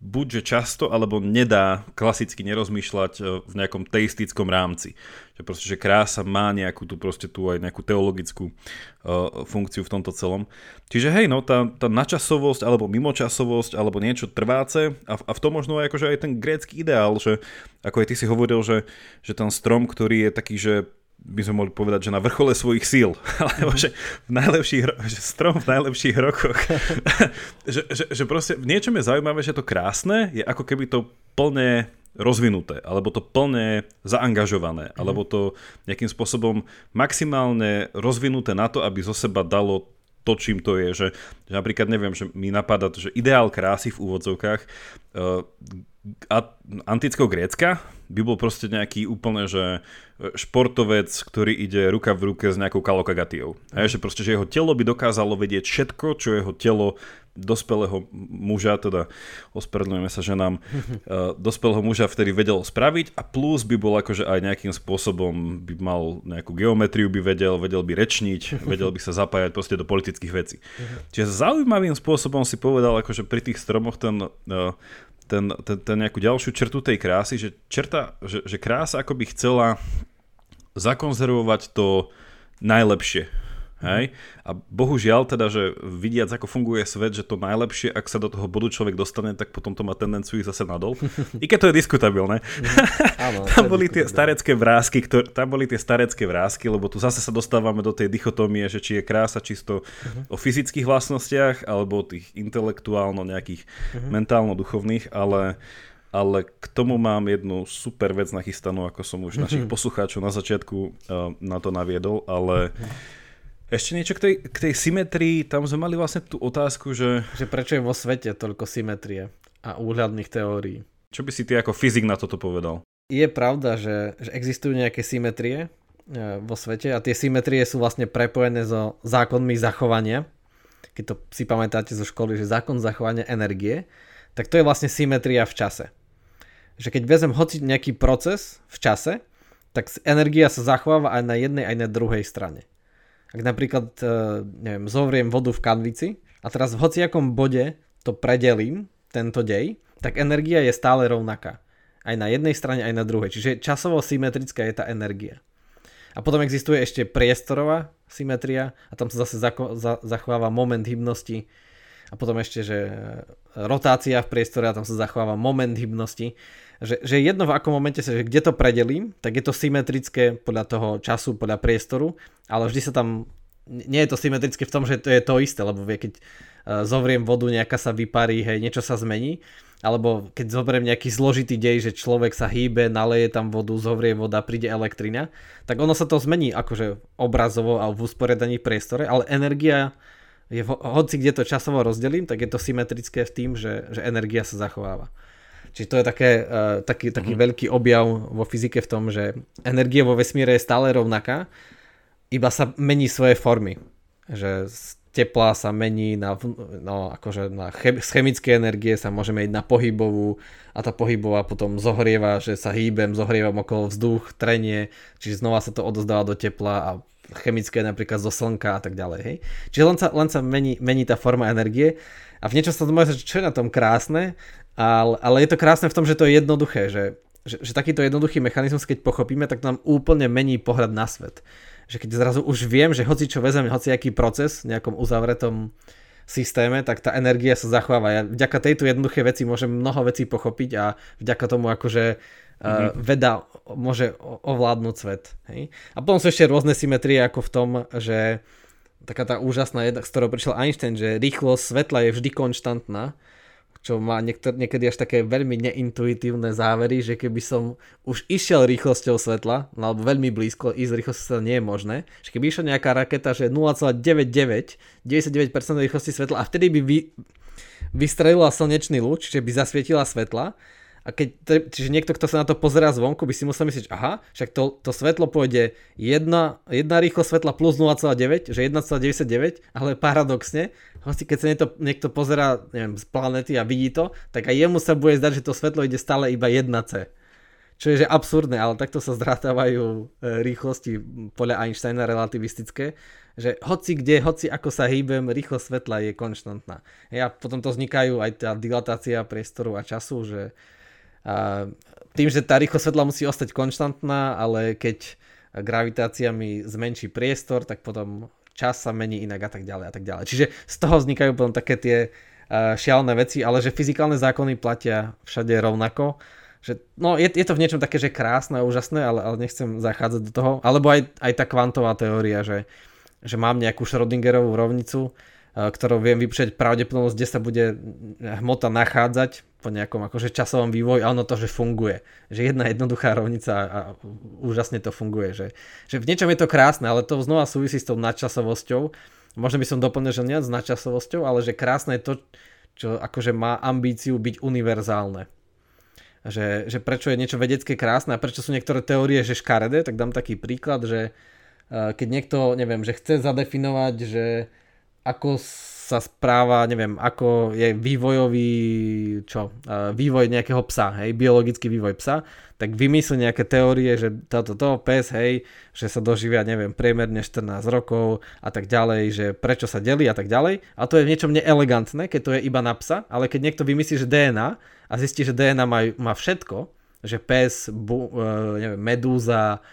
buďže často alebo nedá klasicky nerozmýšľať e, v nejakom teistickom rámci. Že proste, že krása má nejakú tu proste tu aj nejakú teologickú uh, funkciu v tomto celom. Čiže hej, no tá, tá načasovosť alebo mimočasovosť alebo niečo trváce a, a v tom možno aj akože aj ten grécky ideál, že ako aj ty si hovoril, že, že ten strom, ktorý je taký, že by sme mohli povedať, že na vrchole svojich síl, alebo že v najlepších, že strom v najlepších rokoch. že, že, že proste v niečom je zaujímavé, že to krásne je ako keby to plne rozvinuté, alebo to plne zaangažované, mm. alebo to nejakým spôsobom maximálne rozvinuté na to, aby zo seba dalo to, čím to je. Že, že napríklad neviem, že mi napadá, že ideál krásy v úvodzovkách uh, antického Grécka by bol proste nejaký úplne, že športovec, ktorý ide ruka v ruke s nejakou kalokagatiou. Mm. že proste, že jeho telo by dokázalo vedieť všetko, čo jeho telo dospelého muža, teda ospravedlňujeme sa ženám, uh, dospelého muža vtedy vedel spraviť a plus by bol akože aj nejakým spôsobom by mal nejakú geometriu by vedel, vedel by rečniť, vedel by sa zapájať proste do politických vecí. Mhm. Čiže zaujímavým spôsobom si povedal, akože pri tých stromoch ten uh, ten, ten, ten nejakú ďalšiu črtu tej krásy, že, čerta, že, že krása ako by chcela zakonzervovať to najlepšie Hej? A bohužiaľ teda, že vidiac ako funguje svet, že to najlepšie, ak sa do toho bodu človek dostane, tak potom to má tendenciu ísť zase nadol. I keď to je diskutabilné. Mm, tam boli tie starecké vrázky, ktor- tam boli tie starecké vrázky, lebo tu zase sa dostávame do tej dichotómie, že či je krása čisto uh-huh. o fyzických vlastnostiach, alebo tých intelektuálno nejakých uh-huh. mentálno-duchovných, ale ale k tomu mám jednu super vec nachystanú, ako som už našich poslucháčov na začiatku uh, na to naviedol, ale uh-huh ešte niečo k tej, k tej symetrii, tam sme mali vlastne tú otázku, že... Že prečo je vo svete toľko symetrie a úhľadných teórií. Čo by si ty ako fyzik na toto povedal? Je pravda, že, že existujú nejaké symetrie e, vo svete a tie symetrie sú vlastne prepojené so zákonmi zachovania. Keď to si pamätáte zo školy, že zákon zachovania energie, tak to je vlastne symetria v čase. Že keď vezem hoci nejaký proces v čase, tak energia sa zachováva aj na jednej, aj na druhej strane. Ak napríklad, e, neviem, zovriem vodu v kanvici a teraz v hociakom bode to predelím, tento dej, tak energia je stále rovnaká. Aj na jednej strane, aj na druhej. Čiže časovo symetrická je tá energia. A potom existuje ešte priestorová symetria a tam sa zase zako- za- zachováva moment hybnosti a potom ešte, že rotácia v priestore a tam sa zachováva moment hybnosti. Že, že jedno v akom momente že kde to predelím, tak je to symetrické podľa toho času, podľa priestoru, ale vždy sa tam, nie je to symetrické v tom, že to je to isté, lebo vie, keď uh, zovriem vodu, nejaká sa vyparí, hej, niečo sa zmení, alebo keď zoberiem nejaký zložitý dej, že človek sa hýbe, naleje tam vodu, zovrie voda, príde elektrina, tak ono sa to zmení akože obrazovo a v usporiadaní priestore, ale energia je, hoci kde to časovo rozdelím, tak je to symetrické v tým, že, že energia sa zachováva. Čiže to je také, uh, taký, taký mm-hmm. veľký objav vo fyzike v tom, že energia vo vesmíre je stále rovnaká, iba sa mení svoje formy. Že z tepla sa mení na, no, akože na chem, z chemické energie sa môžeme ísť na pohybovú a tá pohybová potom zohrieva, že sa hýbem, zohrievam okolo vzduch, trenie, čiže znova sa to odozdáva do tepla a chemické napríklad zo slnka a tak ďalej. Hej? Čiže len sa, len sa mení, mení tá forma energie a v niečo sa to môže, čo je na tom krásne, ale, ale je to krásne v tom, že to je jednoduché, že, že, že takýto jednoduchý mechanizmus, keď pochopíme, tak nám úplne mení pohľad na svet. Že keď zrazu už viem, že hoci čo vezem, hoci aký proces v nejakom uzavretom systéme, tak tá energia sa zachováva. Ja vďaka tejto jednoduché veci môžem mnoho vecí pochopiť a vďaka tomu akože mm-hmm. veda môže ovládnuť svet. Hej? A potom sú ešte rôzne symetrie ako v tom, že taká tá úžasná jedna, z ktorou prišiel Einstein, že rýchlosť svetla je vždy konštantná, čo má niektor- niekedy až také veľmi neintuitívne závery, že keby som už išiel rýchlosťou svetla, no alebo veľmi blízko, ísť rýchlosťou svetla nie je možné, že keby išla nejaká raketa, že 0,99, 99% rýchlosti svetla a vtedy by vy, vystrelila slnečný lúč, čiže by zasvietila svetla, a keď, čiže niekto, kto sa na to pozerá zvonku, by si musel myslieť, aha, však to, to svetlo pôjde jedna, jedna rýchlosť svetla plus 0,9, že 1,99, ale paradoxne, hoci keď sa niekto, niekto pozerá neviem, z planety a vidí to, tak aj jemu sa bude zdať, že to svetlo ide stále iba 1C. Čo je že absurdné, ale takto sa zdrátávajú e, rýchlosti podľa Einsteina relativistické, že hoci kde, hoci ako sa hýbem, rýchlosť svetla je konštantná. Ja potom to vznikajú aj tá dilatácia priestoru a času, že a tým, že tá rýchlosť svetla musí ostať konštantná, ale keď gravitácia mi zmenší priestor, tak potom čas sa mení inak a tak ďalej a tak ďalej. Čiže z toho vznikajú potom také tie šialené veci, ale že fyzikálne zákony platia všade rovnako. Že, no je, je to v niečom také, že krásne a úžasné, ale, ale nechcem zachádzať do toho. Alebo aj, aj tá kvantová teória, že, že mám nejakú Schrödingerovú rovnicu, ktorou viem vypúšťať pravdepodobnosť, kde sa bude hmota nachádzať po nejakom akože časovom vývoji a ono to, že funguje. Že jedna jednoduchá rovnica a úžasne to funguje. Že, že v niečom je to krásne, ale to znova súvisí s tou nadčasovosťou. Možno by som doplnil, že nie s nadčasovosťou, ale že krásne je to, čo akože má ambíciu byť univerzálne. Že, že prečo je niečo vedecké krásne a prečo sú niektoré teórie, že škaredé, tak dám taký príklad, že keď niekto, neviem, že chce zadefinovať, že ako sa správa, neviem, ako je vývojový, čo, vývoj nejakého psa, hej, biologický vývoj psa, tak vymyslí nejaké teórie, že toto to, pes, hej, že sa doživia, neviem, priemerne 14 rokov a tak ďalej, že prečo sa delí a tak ďalej. A to je v niečom neelegantné, keď to je iba na psa, ale keď niekto vymyslí, že DNA a zistí, že DNA má, má všetko, že pes, bu, e, neviem, medúza,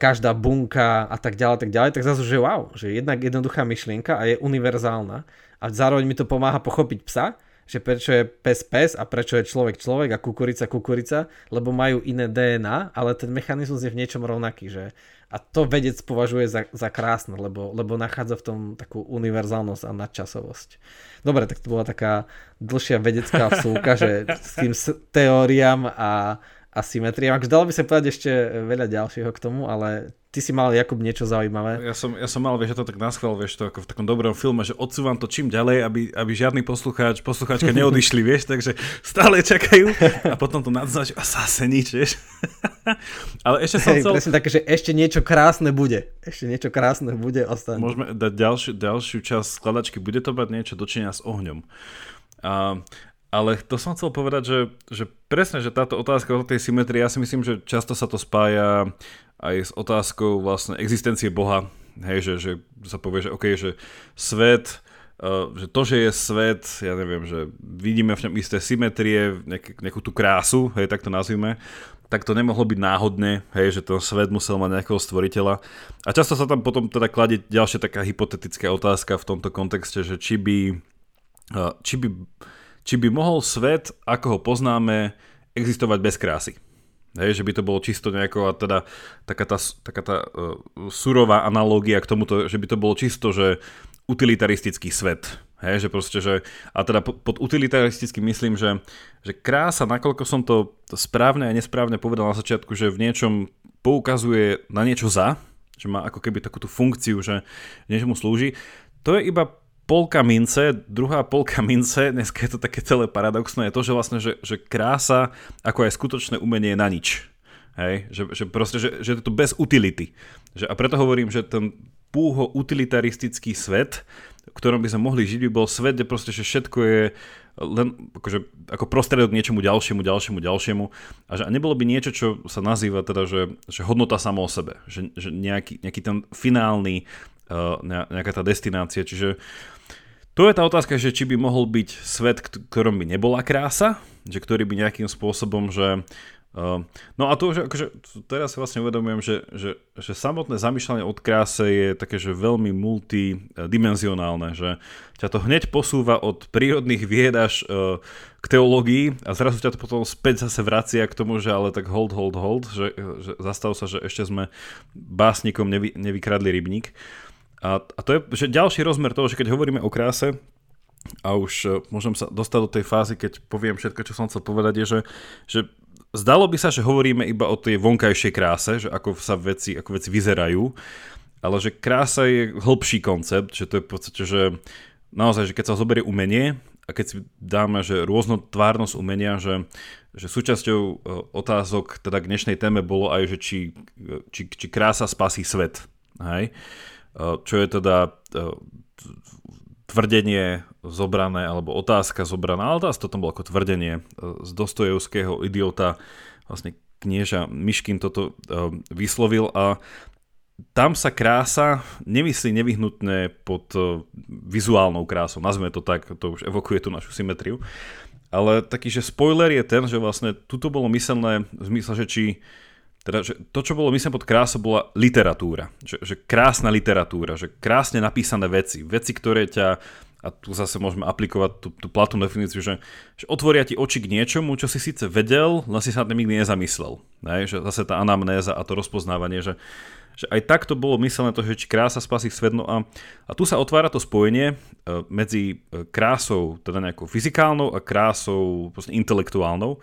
každá bunka a tak ďalej, tak ďalej, tak zase, že wow, že jednak jednoduchá myšlienka a je univerzálna a zároveň mi to pomáha pochopiť psa, že prečo je pes pes a prečo je človek človek a kukurica kukurica, lebo majú iné DNA, ale ten mechanizmus je v niečom rovnaký, že a to vedec považuje za, za krásne, lebo, lebo nachádza v tom takú univerzálnosť a nadčasovosť. Dobre, tak to bola taká dlhšia vedecká vsúka, že s tým teóriám a, asymetrie. Akože dalo by sa povedať ešte veľa ďalšieho k tomu, ale ty si mal, Jakub, niečo zaujímavé. Ja som, ja som mal, vieš, to tak naschval, vieš, to ako v takom dobrom filme, že odsúvam to čím ďalej, aby, aby žiadny poslucháč, poslucháčka neodišli, vieš, takže stále čakajú a potom to nadznač a zase nič, vieš. ale ešte som Hej, chcel... Presne také, že ešte niečo krásne bude. Ešte niečo krásne bude, ostane. Môžeme dať ďalšiu, ďalšiu časť skladačky, bude to mať niečo dočenia s ohňom. A ale to som chcel povedať, že, že presne, že táto otázka o tej symetrii, ja si myslím, že často sa to spája aj s otázkou vlastne existencie Boha. Hej, že, že sa povie, že OK, že svet, uh, že to, že je svet, ja neviem, že vidíme v ňom isté symetrie, nejak, nejakú tú krásu, hej, tak to nazvime, tak to nemohlo byť náhodne, hej, že ten svet musel mať nejakého stvoriteľa. A často sa tam potom teda kladie ďalšia taká hypotetická otázka v tomto kontexte, že či by, uh, či by či by mohol svet, ako ho poznáme, existovať bez krásy. Hej, že by to bolo čisto nejako, a teda taká tá, taká tá uh, surová analógia k tomuto, že by to bolo čisto, že utilitaristický svet. Hej, že proste, že, a teda pod, utilitaristicky myslím, že, že krása, nakoľko som to správne a nesprávne povedal na začiatku, že v niečom poukazuje na niečo za, že má ako keby takú tú funkciu, že niečomu slúži, to je iba polka mince, druhá polka mince, dneska je to také celé paradoxné, je to, že vlastne, že, že krása, ako aj skutočné umenie je na nič. Hej? Že, že proste, že, že je to bez utility. Že, a preto hovorím, že ten púho utilitaristický svet, v ktorom by sme mohli žiť, by bol svet, kde proste, že všetko je len akože, ako prostredok niečomu ďalšiemu, ďalšiemu, ďalšiemu. A že a nebolo by niečo, čo sa nazýva teda, že, že hodnota samo o sebe. Že, že nejaký, nejaký ten finálny, uh, nejaká tá destinácia. Čiže uh, to je tá otázka, že či by mohol byť svet, ktorom by nebola krása, že ktorý by nejakým spôsobom, že Uh, no a to, že akože, teraz si vlastne uvedomujem, že, že, že samotné zamýšľanie od kráse je také, že veľmi multidimenzionálne, že ťa to hneď posúva od prírodných vied až uh, k teológii a zrazu ťa to potom späť zase vracia k tomu, že ale tak hold, hold, hold, že, že zastav sa, že ešte sme básnikom nevy, nevykradli rybník. A, a to je že ďalší rozmer toho, že keď hovoríme o kráse, a už e, môžem sa dostať do tej fázy, keď poviem všetko, čo som chcel povedať, je, že, že zdalo by sa, že hovoríme iba o tej vonkajšej kráse, že ako sa veci, ako veci vyzerajú, ale že krása je hĺbší koncept, že to je v podstate, že naozaj, že keď sa zoberie umenie a keď si dáme, že rôznotvárnosť umenia, že, že súčasťou e, otázok teda k dnešnej téme bolo aj, že či, či, či krása spasí svet. Hej? Eh, čo je teda eh, tvrdenie zobrané, alebo otázka zobraná, ale to tam bolo ako tvrdenie eh, z Dostojevského idiota, vlastne knieža Myškin toto vyslovil a tam sa krása nemyslí nevyhnutne pod vizuálnou krásou, nazveme to tak, to už evokuje tú našu symetriu, ale taký, že spoiler je ten, že vlastne tuto bolo myslené v zmysle, že či teda, že to, čo bolo myslím pod krásou, bola literatúra. Že, že krásna literatúra, že krásne napísané veci. Veci, ktoré ťa, a tu zase môžeme aplikovať tú, tú platú definíciu, že, že otvoria ti oči k niečomu, čo si síce vedel, len si sa tým nikdy nezamyslel. Ne? Že zase tá anamnéza a to rozpoznávanie, že, že aj tak to bolo myslené to, že či krása spasí svet. No a, a tu sa otvára to spojenie e, medzi e, krásou, teda nejakou fyzikálnou a krásou intelektuálnou.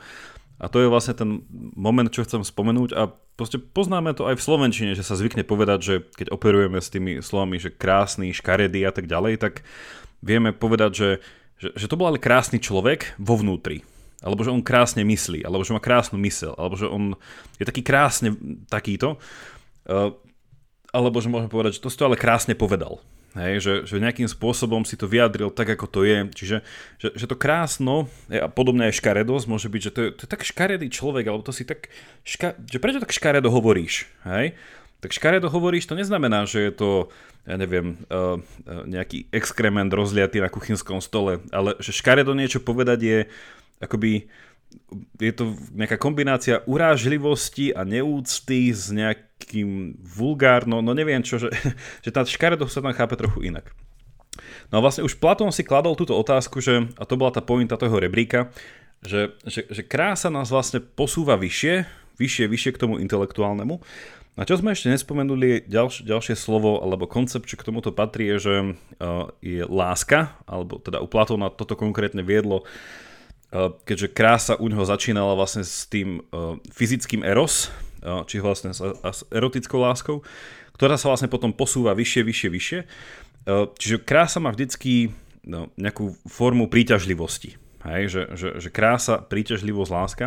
A to je vlastne ten moment, čo chcem spomenúť a proste poznáme to aj v Slovenčine, že sa zvykne povedať, že keď operujeme s tými slovami, že krásny, škaredý a tak ďalej, tak vieme povedať, že, že, že to bol ale krásny človek vo vnútri. Alebo že on krásne myslí, alebo že má krásnu mysel, alebo že on je taký krásne takýto. Uh, alebo že môžeme povedať, že to si to ale krásne povedal. Hej, že, že nejakým spôsobom si to vyjadril tak, ako to je. Čiže že, že to krásno, a podobne aj škaredosť, môže byť, že to je, to je tak škaredý človek, alebo to si tak, ška, že prečo tak škaredo hovoríš? Hej? Tak škaredo hovoríš, to neznamená, že je to, ja neviem, uh, nejaký exkrement rozliatý na kuchynskom stole, ale že škaredo niečo povedať je akoby je to nejaká kombinácia urážlivosti a neúcty s nejakým vulgárno, no neviem čo, že, že tá škaredosť sa tam chápe trochu inak. No a vlastne už Platón si kladol túto otázku, že, a to bola tá pointa toho rebríka, že, že, že krása nás vlastne posúva vyššie, vyššie, vyššie k tomu intelektuálnemu. A čo sme ešte nespomenuli, ďalš, ďalšie slovo alebo koncept, čo k tomuto patrí, je, že uh, je láska, alebo teda u Platóna toto konkrétne viedlo Eh, keďže krása u neho začínala vlastne s tým uh, fyzickým eros, uh, či vlastne s, s erotickou láskou, ktorá sa vlastne potom posúva vyššie, vyššie, vyššie. Čiže krása má vždycky no, nejakú formu príťažlivosti. Hej, že, že, že krása, príťažlivosť, láska.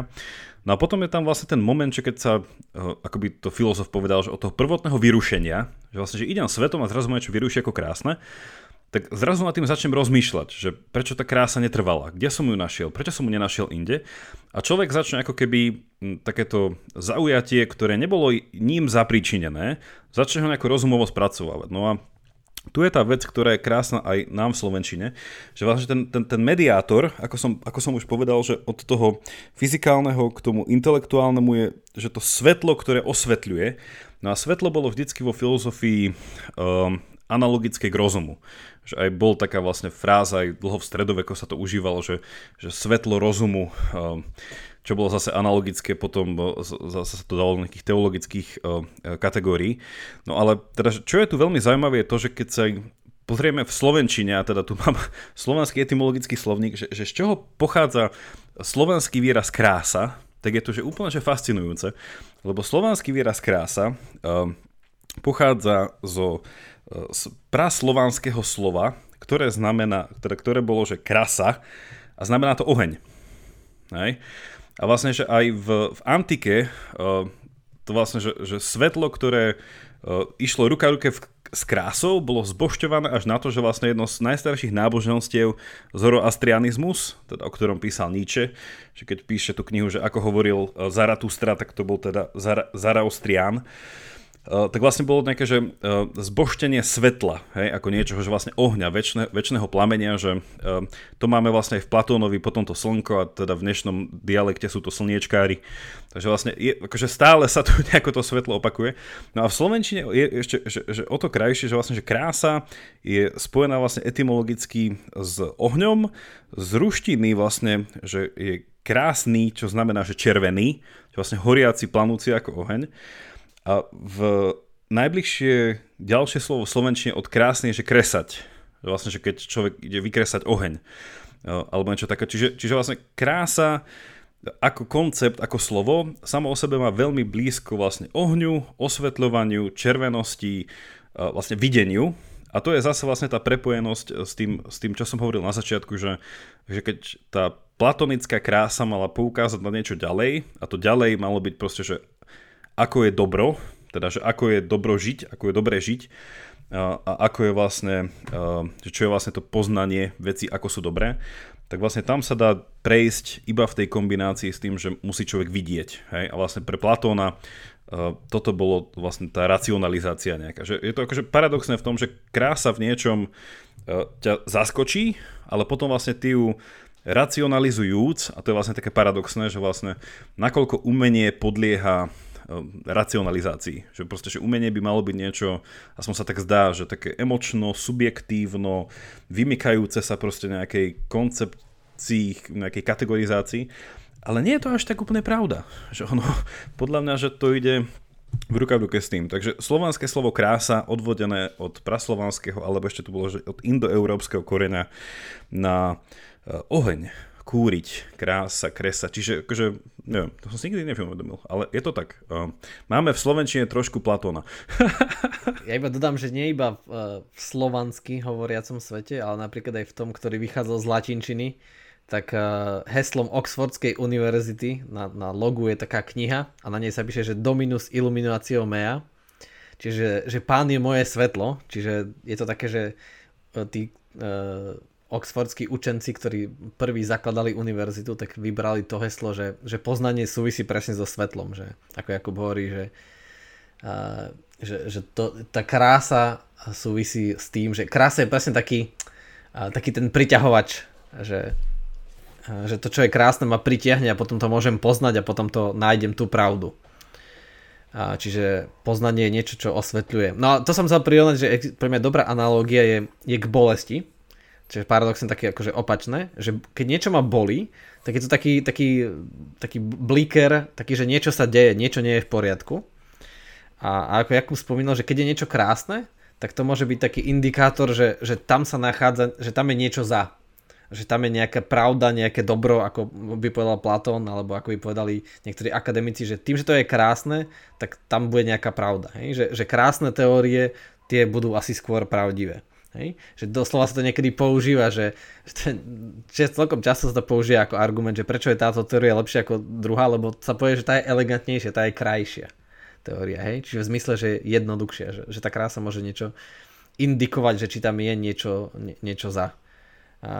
No a potom je tam vlastne ten moment, že keď sa, ako by to filozof povedal, že od toho prvotného vyrušenia, že vlastne, že idem svetom a zrazu ma niečo vyruší ako krásne, tak zrazu nad tým začnem rozmýšľať, že prečo tá krása netrvala, kde som ju našiel, prečo som ju nenašiel inde. A človek začne ako keby takéto zaujatie, ktoré nebolo ním zapríčinené, začne ho nejako rozumovo spracovávať. No a tu je tá vec, ktorá je krásna aj nám v Slovenčine, že vlastne ten, ten, ten mediátor, ako som, ako som už povedal, že od toho fyzikálneho k tomu intelektuálnemu je, že to svetlo, ktoré osvetľuje, no a svetlo bolo vždycky vo filozofii um, analogické k rozumu. Že aj bol taká vlastne fráza, aj dlho v stredoveku sa to užívalo, že, že svetlo rozumu, um, čo bolo zase analogické potom, zase sa to dalo do nejakých teologických uh, kategórií. No ale teda, čo je tu veľmi zaujímavé je to, že keď sa pozrieme v Slovenčine, a teda tu mám slovenský etymologický slovník, že, že z čoho pochádza slovenský výraz krása, tak je to že úplne že fascinujúce, lebo slovanský výraz krása um, pochádza zo praslovanského slova, ktoré znamená, teda, ktoré bolo, že krasa a znamená to oheň. Hej? A vlastne, že aj v, v antike uh, to vlastne, že, že svetlo, ktoré uh, išlo ruka ruke v, s krásou, bolo zbošťované až na to, že vlastne jedno z najstarších náboženstiev zoroastrianizmus, teda, o ktorom písal Nietzsche, že keď píše tú knihu, že ako hovoril Zaratustra, tak to bol teda Zara, Zaraostrian, tak vlastne bolo nejaké, že uh, zboštenie svetla, hej, ako niečoho, že vlastne ohňa, väčšného plamenia, že uh, to máme vlastne aj v Platónovi, potom to slnko a teda v dnešnom dialekte sú to slniečkári. Takže vlastne je, akože stále sa tu nejako to svetlo opakuje. No a v Slovenčine je ešte že, že o to krajšie, že vlastne že krása je spojená vlastne etymologicky s ohňom, z ruštiny vlastne, že je krásny, čo znamená, že červený, že vlastne horiaci, planúci ako oheň. A v najbližšie ďalšie slovo v slovenčine od krásne je, že kresať. Vlastne, že keď človek ide vykresať oheň. Alebo niečo také. Čiže, čiže vlastne krása ako koncept, ako slovo, samo o sebe má veľmi blízko vlastne ohňu, osvetľovaniu, červenosti, vlastne videniu. A to je zase vlastne tá prepojenosť s tým, s tým čo som hovoril na začiatku, že, že keď tá platonická krása mala poukázať na niečo ďalej, a to ďalej malo byť proste, že ako je dobro, teda že ako je dobro žiť, ako je dobré žiť a, a ako je vlastne, čo je vlastne to poznanie veci, ako sú dobré, tak vlastne tam sa dá prejsť iba v tej kombinácii s tým, že musí človek vidieť. Hej? A vlastne pre Platóna toto bolo vlastne tá racionalizácia nejaká. Že je to akože paradoxné v tom, že krása v niečom ťa zaskočí, ale potom vlastne ty ju racionalizujúc, a to je vlastne také paradoxné, že vlastne nakoľko umenie podlieha racionalizácii. Že proste, že umenie by malo byť niečo, aspoň sa tak zdá, že také emočno, subjektívno, vymykajúce sa proste nejakej koncepcii, nejakej kategorizácii. Ale nie je to až tak úplne pravda. Že ono, podľa mňa, že to ide v ruka v ruke s tým. Takže slovanské slovo krása odvodené od praslovanského, alebo ešte tu bolo, že od indoeurópskeho koreňa na eh, oheň kúriť, krása, kresa. Čiže, akože, neviem, to som si nikdy neuvedomil, ale je to tak. Máme v Slovenčine trošku Platóna. ja iba dodám, že nie iba v, v slovansky hovoriacom svete, ale napríklad aj v tom, ktorý vychádzal z latinčiny, tak heslom Oxfordskej univerzity na, na logu je taká kniha a na nej sa píše, že Dominus illuminatio mea, čiže že pán je moje svetlo, čiže je to také, že e, tí uh, oxfordskí učenci, ktorí prví zakladali univerzitu, tak vybrali to heslo, že, že poznanie súvisí presne so svetlom, že ako Jakub hovorí, že, a, že, že to, tá krása súvisí s tým, že krása je presne taký, a, taký ten priťahovač, že, a, že to, čo je krásne, ma pritiahne a potom to môžem poznať a potom to nájdem tú pravdu. A, čiže poznanie je niečo, čo osvetľuje. No a to som chcel prirovnať, že pre mňa dobrá analogia je, je k bolesti, Čiže paradoxne také akože opačné, že keď niečo ma boli, tak je to taký, taký, taký bliker, taký, že niečo sa deje, niečo nie je v poriadku. A, a ako Jakub spomínal, že keď je niečo krásne, tak to môže byť taký indikátor, že, že tam sa nachádza, že tam je niečo za. Že tam je nejaká pravda, nejaké dobro, ako by povedal Platón, alebo ako by povedali niektorí akademici, že tým, že to je krásne, tak tam bude nejaká pravda. Hej? Že, že krásne teórie, tie budú asi skôr pravdivé. Hej? Že doslova sa to niekedy používa, že, že, celkom často sa to používa ako argument, že prečo je táto teória lepšia ako druhá, lebo sa povie, že tá je elegantnejšia, tá je krajšia teória. Hej? Čiže v zmysle, že je jednoduchšia, že, že tá krása môže niečo indikovať, že či tam je niečo, nie, niečo za. A,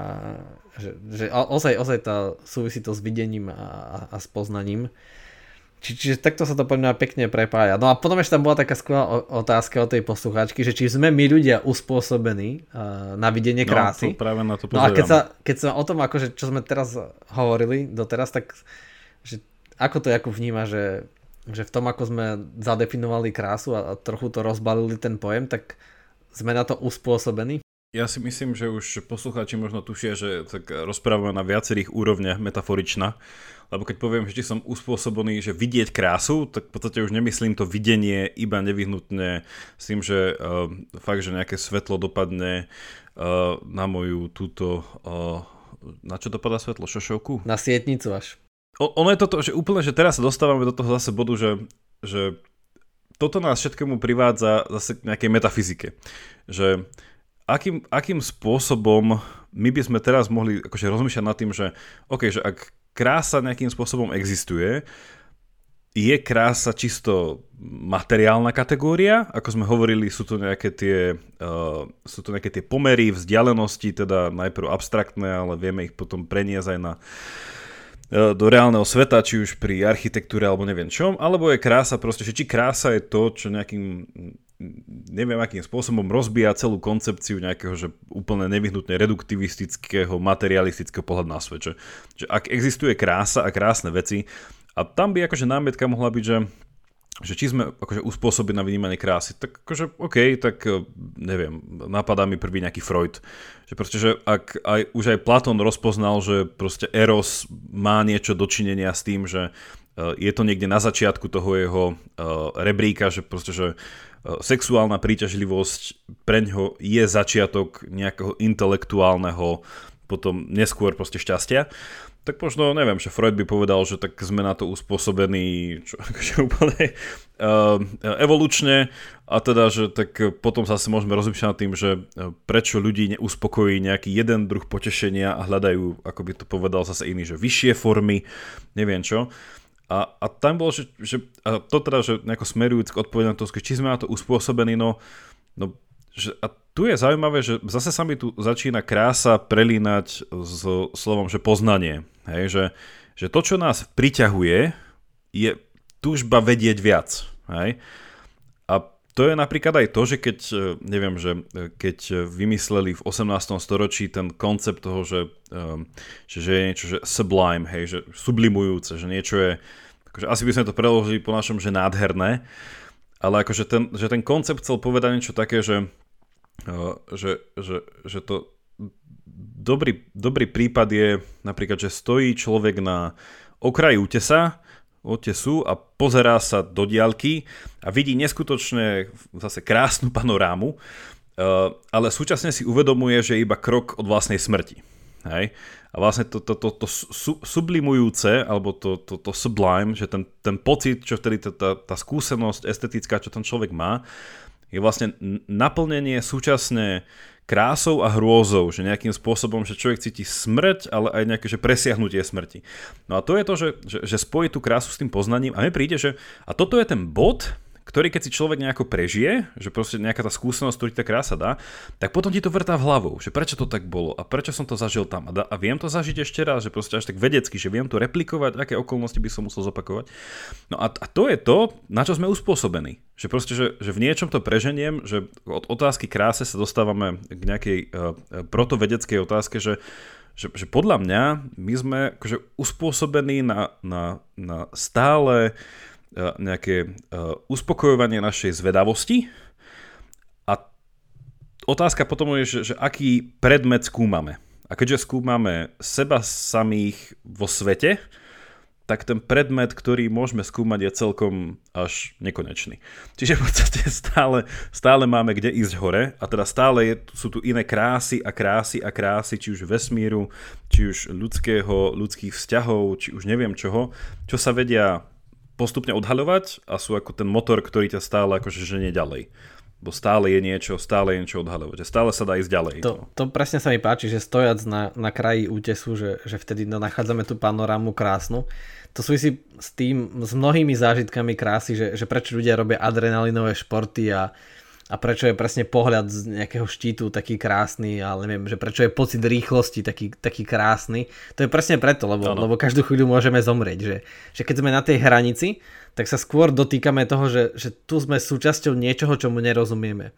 že, že ozaj, ozaj tá súvisí to s videním a, a, a s poznaním. Či, čiže takto sa to poďme pekne prepája. No a potom ešte tam bola taká skvelá otázka od tej poslucháčky, že či sme my ľudia uspôsobení uh, na videnie no, krásy. No, práve na to no a keď sa, keď sa o tom, akože, čo sme teraz hovorili doteraz, tak že ako to ako vníma, že, že v tom, ako sme zadefinovali krásu a, a trochu to rozbalili ten pojem, tak sme na to uspôsobení? Ja si myslím, že už poslucháči možno tušia, že tak rozprávame na viacerých úrovniach metaforična, lebo keď poviem, že som uspôsobený, že vidieť krásu, tak v podstate už nemyslím to videnie iba nevyhnutne s tým, že uh, fakt, že nejaké svetlo dopadne uh, na moju túto, uh, na čo dopadá svetlo, šošovku? Na sietnicu až. O, ono je toto, že úplne, že teraz sa dostávame do toho zase bodu, že, že toto nás všetkému privádza zase k nejakej metafyzike. Že akým, akým spôsobom my by sme teraz mohli akože rozmýšľať nad tým, že, okay, že ak krása nejakým spôsobom existuje, je krása čisto materiálna kategória, ako sme hovorili, sú to nejaké tie, uh, sú to nejaké tie pomery, vzdialenosti, teda najprv abstraktné, ale vieme ich potom preniesť aj na uh, do reálneho sveta, či už pri architektúre alebo neviem čom, alebo je krása proste, že či krása je to, čo nejakým neviem akým spôsobom rozbíja celú koncepciu nejakého, že úplne nevyhnutne reduktivistického, materialistického pohľadu na svet. Že, že ak existuje krása a krásne veci, a tam by akože námietka mohla byť, že že či sme akože uspôsobili na vnímanie krásy, tak akože OK, tak e, neviem, napadá mi prvý nejaký Freud. Že proste, že ak aj, už aj Platón rozpoznal, že proste Eros má niečo dočinenia s tým, že je to niekde na začiatku toho jeho uh, rebríka, že proste, že sexuálna príťažlivosť pre ňo je začiatok nejakého intelektuálneho potom neskôr proste šťastia. Tak možno, neviem, že Freud by povedal, že tak sme na to uspôsobení čo, akože úplne uh, evolučne a teda, že tak potom zase môžeme rozmýšľať nad tým, že eh, prečo ľudí neuspokojí nejaký jeden druh potešenia a hľadajú, ako by to povedal zase iný, že vyššie formy, neviem čo. A, a tam bolo, že, že a to teda, že nejako smerujúc k odpovedi na to, či sme na to uspôsobení, no, no že, a tu je zaujímavé, že zase sa mi tu začína krása prelínať s slovom, že poznanie. Hej, že, že to, čo nás priťahuje, je túžba vedieť viac. Hej? A to je napríklad aj to, že keď, neviem, že keď vymysleli v 18. storočí ten koncept toho, že, že, že je niečo že sublime, hej, že sublimujúce, že niečo je, akože asi by sme to preložili po našom, že nádherné, ale akože ten, že ten koncept chcel povedať niečo také, že, že, že, že to dobrý, dobrý prípad je napríklad, že stojí človek na okraji útesa, otesu a pozerá sa do diaľky a vidí neskutočne zase krásnu panorámu, eh, ale súčasne si uvedomuje, že je iba krok od vlastnej smrti. Hej? A vlastne to, to, to, to su, sublimujúce, alebo to, to, to sublime, že ten, ten pocit, čo vtedy tá, tá, tá skúsenosť estetická, čo ten človek má, je vlastne naplnenie súčasne krásou a hrôzou, že nejakým spôsobom, že človek cíti smrť, ale aj nejaké že presiahnutie smrti. No a to je to, že, že, že spojí tú krásu s tým poznaním a mi príde, že a toto je ten bod, ktorý keď si človek nejako prežije, že proste nejaká tá skúsenosť, ktorý tá krása dá, tak potom ti to vrtá v hlavu, že prečo to tak bolo a prečo som to zažil tam a, da, a viem to zažiť ešte raz, že proste až tak vedecky, že viem to replikovať, aké okolnosti by som musel zopakovať. No a, a to je to, na čo sme uspôsobení. Že proste, že, že v niečom to preženiem, že od otázky kráse sa dostávame k nejakej uh, protovedeckej otázke, že že, že podľa mňa my sme akože uspôsobení na, na, na stále E, nejaké e, uspokojovanie našej zvedavosti a otázka potom je, že, že aký predmet skúmame. A keďže skúmame seba samých vo svete, tak ten predmet, ktorý môžeme skúmať, je celkom až nekonečný. Čiže v podstate stále, stále máme kde ísť hore a teda stále je, sú tu iné krásy a krásy a krásy, či už vesmíru, či už ľudského, ľudských vzťahov, či už neviem čoho, čo sa vedia postupne odhaľovať a sú ako ten motor, ktorý ťa stále akože ženie ďalej. Bo stále je niečo, stále je niečo odhaľovať. Stále sa dá ísť ďalej. To, to presne sa mi páči, že stojac na, na kraji útesu, že, že vtedy no, nachádzame tú panorámu krásnu. To súvisí s tým, s mnohými zážitkami krásy, že, že prečo ľudia robia adrenalinové športy a, a prečo je presne pohľad z nejakého štítu taký krásny, ale neviem, že prečo je pocit rýchlosti taký, taký krásny. To je presne preto, lebo, lebo každú chvíľu môžeme zomrieť. Že, že keď sme na tej hranici, tak sa skôr dotýkame toho, že, že tu sme súčasťou niečoho, čomu nerozumieme.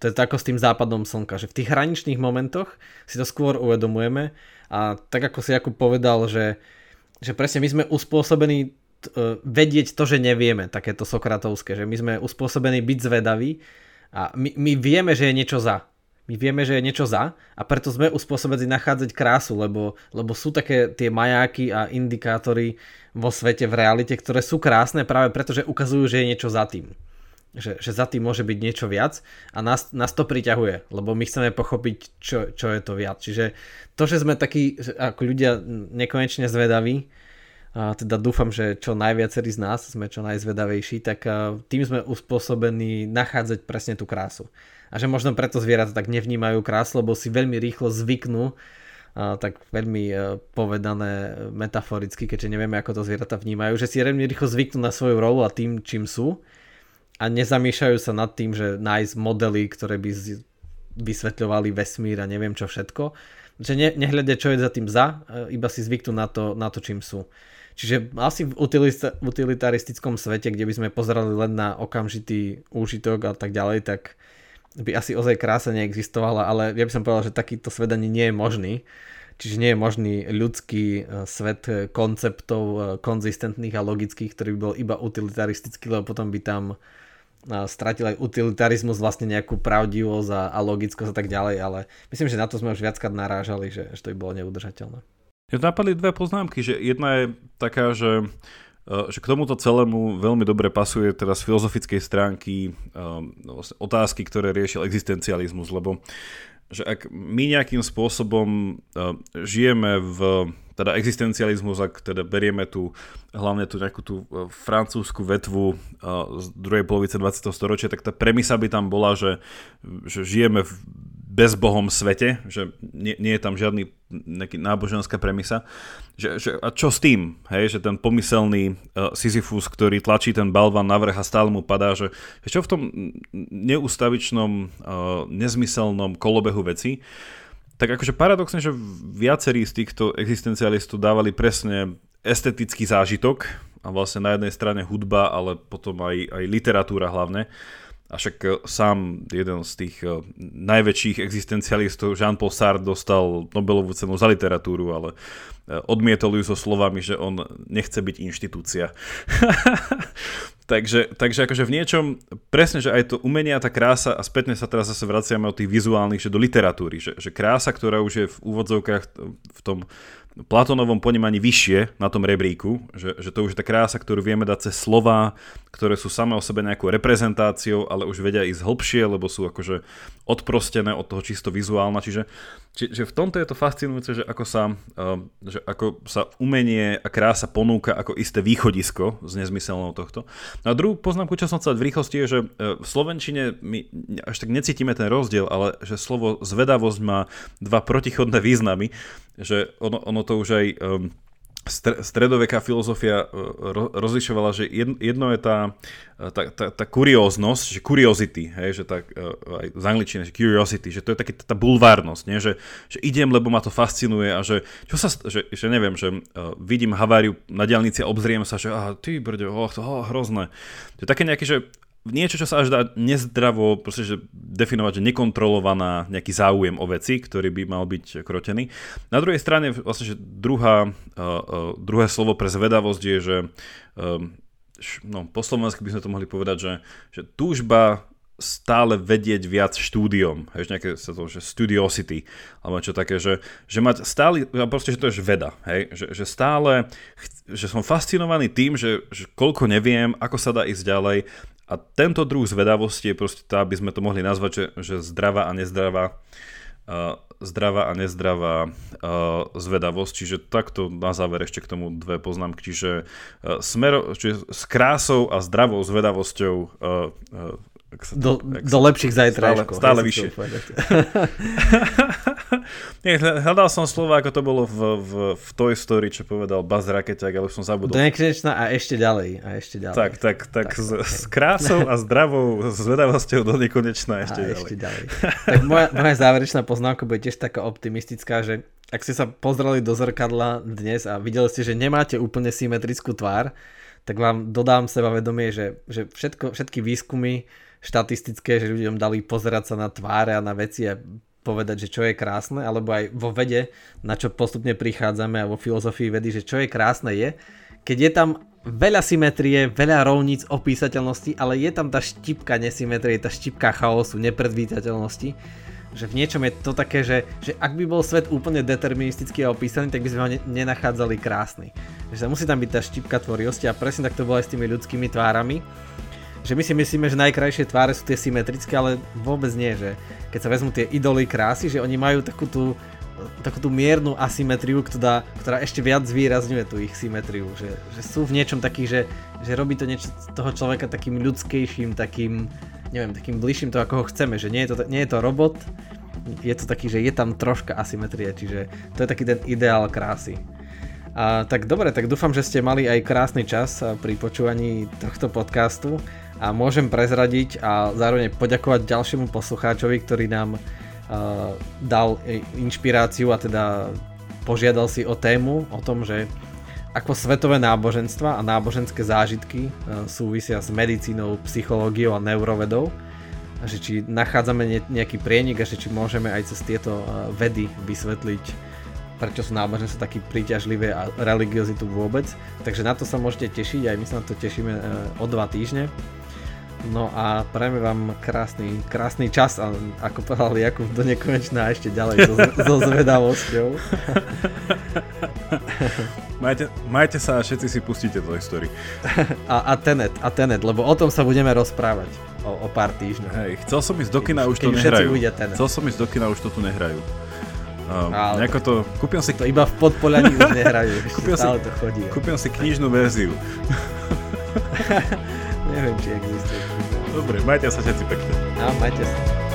To je tako s tým západom slnka, že v tých hraničných momentoch si to skôr uvedomujeme a tak ako si Jakub povedal, že, že presne my sme uspôsobení e, vedieť to, že nevieme, takéto sokratovské, že my sme uspôsobení byť zvedaví a my, my vieme, že je niečo za. My vieme, že je niečo za a preto sme uspôsobení nachádzať krásu, lebo, lebo sú také tie majáky a indikátory vo svete, v realite, ktoré sú krásne práve preto, že ukazujú, že je niečo za tým že, že za tým môže byť niečo viac a nás, nás to priťahuje, lebo my chceme pochopiť, čo, čo je to viac. Čiže to, že sme takí ako ľudia nekonečne zvedaví, a teda dúfam, že čo najviacerí z nás sme čo najzvedavejší, tak tým sme uspôsobení nachádzať presne tú krásu. A že možno preto zvieratá tak nevnímajú krásu, lebo si veľmi rýchlo zvyknú tak veľmi e, povedané metaforicky, keďže nevieme, ako to zvieratá vnímajú, že si veľmi rýchlo zvyknú na svoju rolu a tým, čím sú a nezamýšľajú sa nad tým, že nájsť modely, ktoré by vysvetľovali vesmír a neviem čo všetko. Že ne, nehľadia, čo je za tým za, e, iba si zvyknú na to, na to čím sú. Čiže asi v utilitaristickom svete, kde by sme pozerali len na okamžitý úžitok a tak ďalej, tak by asi ozaj krása neexistovala, ale ja by som povedal, že takýto svet ani nie je možný. Čiže nie je možný ľudský e, svet konceptov e, konzistentných a logických, ktorý by bol iba utilitaristický, lebo potom by tam stratil aj utilitarizmus, vlastne nejakú pravdivosť a, a logickosť a tak ďalej, ale myslím, že na to sme už viackrát narážali, že, že to by bolo neudržateľné. Ja napadli dve poznámky, že jedna je taká, že e, že k tomuto celému veľmi dobre pasuje teda z filozofickej stránky um, otázky, ktoré riešil existencializmus, lebo že ak my nejakým spôsobom uh, žijeme v teda existencializmus, ak teda berieme tu hlavne tu nejakú tú francúzsku vetvu z druhej polovice 20. storočia, tak tá premisa by tam bola, že, že žijeme v bezbohom svete, že nie, nie je tam žiadny nejaký náboženská premisa. Že, že, a čo s tým? Hej, že ten pomyselný uh, Sisyphus, ktorý tlačí ten balvan na vrch a stále mu padá, že, že čo v tom neústavičnom, uh, nezmyselnom kolobehu veci, tak akože paradoxne, že viacerí z týchto existencialistov dávali presne estetický zážitok a vlastne na jednej strane hudba, ale potom aj, aj literatúra hlavne. A však e, sám jeden z tých e, najväčších existencialistov, Jean-Paul Sartre, dostal Nobelovú cenu za literatúru, ale odmietol ju so slovami, že on nechce byť inštitúcia. Takže, takže akože v niečom, presne, že aj to umenie a tá krása, a spätne sa teraz zase vraciame od tých vizuálnych, že do literatúry, že, že krása, ktorá už je v úvodzovkách v tom Platónovom ponímaní vyššie na tom rebríku, že, že to už je tá krása, ktorú vieme dať cez slova, ktoré sú samé o sebe nejakou reprezentáciou, ale už vedia ísť hlbšie, lebo sú akože odprostené od toho čisto vizuálna. Čiže, čiže v tomto je to fascinujúce, že ako sa, uh, ako sa umenie a krása ponúka ako isté východisko z nezmyselného tohto. No a druhú poznámku, čo som chcel v rýchlosti, je, že v Slovenčine my až tak necítime ten rozdiel, ale že slovo zvedavosť má dva protichodné významy že ono, ono to už aj um, stredoveká filozofia uh, rozlišovala, že jedno je tá, uh, tá, tá, tá kurióznosť, že curiosity, hej, že tak, uh, aj z angličtiny, že curiosity, že to je taká tá bulvárnosť, nie? Že, že idem, lebo ma to fascinuje a že, čo sa, že, že neviem, že vidím haváriu na diálnici a obzriem sa, že aha, ty brďo, oh, to oh, hrozné. To je také nejaké, že niečo, čo sa až dá nezdravo proste, že definovať, že nekontrolovaná nejaký záujem o veci, ktorý by mal byť krotený. Na druhej strane vlastne, že druhá, uh, uh, druhé slovo pre zvedavosť je, že um, no, po slovensky by sme to mohli povedať, že, že túžba stále vedieť viac štúdiom, hej, nejaké sa to, že studiosity, alebo čo také, že, že mať stále, proste, že to je veda, hej, že, že stále, že som fascinovaný tým, že, že koľko neviem, ako sa dá ísť ďalej a tento druh zvedavosti je proste tá, aby sme to mohli nazvať, že, že zdravá a nezdravá uh, zdravá a nezdravá uh, zvedavosť. Čiže takto na záver ešte k tomu dve poznámky. Čiže, uh, smero, čiže s krásou a zdravou zvedavosťou uh, uh, do, do lepších zajtrajškov. Stále, stále vyššie. Hľadal som slova, ako to bolo v, v, v Toy Story, čo povedal Buzz Rakeťák, ale už som zabudol. Do nekonečna a ešte ďalej. A ešte ďalej. Tak, tak, tak, tak s, okay. s krásou a zdravou zvedavosťou do nekonečna ešte a ďalej. Ešte ďalej. tak moja, moja záverečná poznámka bude tiež taká optimistická, že ak ste sa pozreli do zrkadla dnes a videli ste, že nemáte úplne symetrickú tvár, tak vám dodám seba vedomie, že, že všetko, všetky výskumy štatistické, že ľuďom dali pozerať sa na tváre a na veci a povedať, že čo je krásne, alebo aj vo vede, na čo postupne prichádzame a vo filozofii vedy, že čo je krásne je, keď je tam veľa symetrie, veľa rovníc opísateľnosti, ale je tam tá štipka nesymetrie, tá štipka chaosu, nepredvídateľnosti že v niečom je to také, že, že ak by bol svet úplne deterministicky a opísaný, tak by sme ho ne- nenachádzali krásny. Že musí tam byť tá štipka tvorivosti a presne tak to bolo aj s tými ľudskými tvárami. Že my si myslíme, že najkrajšie tváre sú tie symetrické, ale vôbec nie, že keď sa vezmú tie idoly krásy, že oni majú takú tú, takú tú miernu asymetriu, ktorá, ktorá ešte viac zvýrazňuje tú ich symetriu, že, že sú v niečom taký, že, že robí to niečo toho človeka takým ľudskejším, takým, neviem, takým bližším to, ako ho chceme, že nie je to, nie je to robot, je to taký, že je tam troška asymetrie, čiže to je taký ten ideál krásy. A, tak dobre, tak dúfam, že ste mali aj krásny čas pri počúvaní tohto podcastu a môžem prezradiť a zároveň poďakovať ďalšiemu poslucháčovi, ktorý nám uh, dal inšpiráciu a teda požiadal si o tému, o tom, že ako svetové náboženstva a náboženské zážitky e, súvisia s medicínou, psychológiou a neurovedou. A že či nachádzame nejaký prienik a že či môžeme aj cez tieto e, vedy vysvetliť, prečo sú náboženstva taký príťažlivé a religiozitu vôbec. Takže na to sa môžete tešiť, aj my sa na to tešíme o dva týždne. No a prajeme vám krásny, krásny čas a ako povedal Jakub do nekonečná ešte ďalej so, so zvedavosťou. majte, majte sa a všetci si pustíte Toy Story. A, a Tenet, a Tenet, lebo o tom sa budeme rozprávať o, o pár týždňov. Hej, chcel som ísť do kina, už to nehrajú. Chcel som ísť do kina, už to tu nehrajú. Um, Ale nejako to, kúpim si... To iba v podpolaní už nehrajú, ešte kúpim stále si, to chodí. Kúpim si knižnú verziu. Neviem, či existuje. Dobre, majte sa všetci pekne. A majte sa.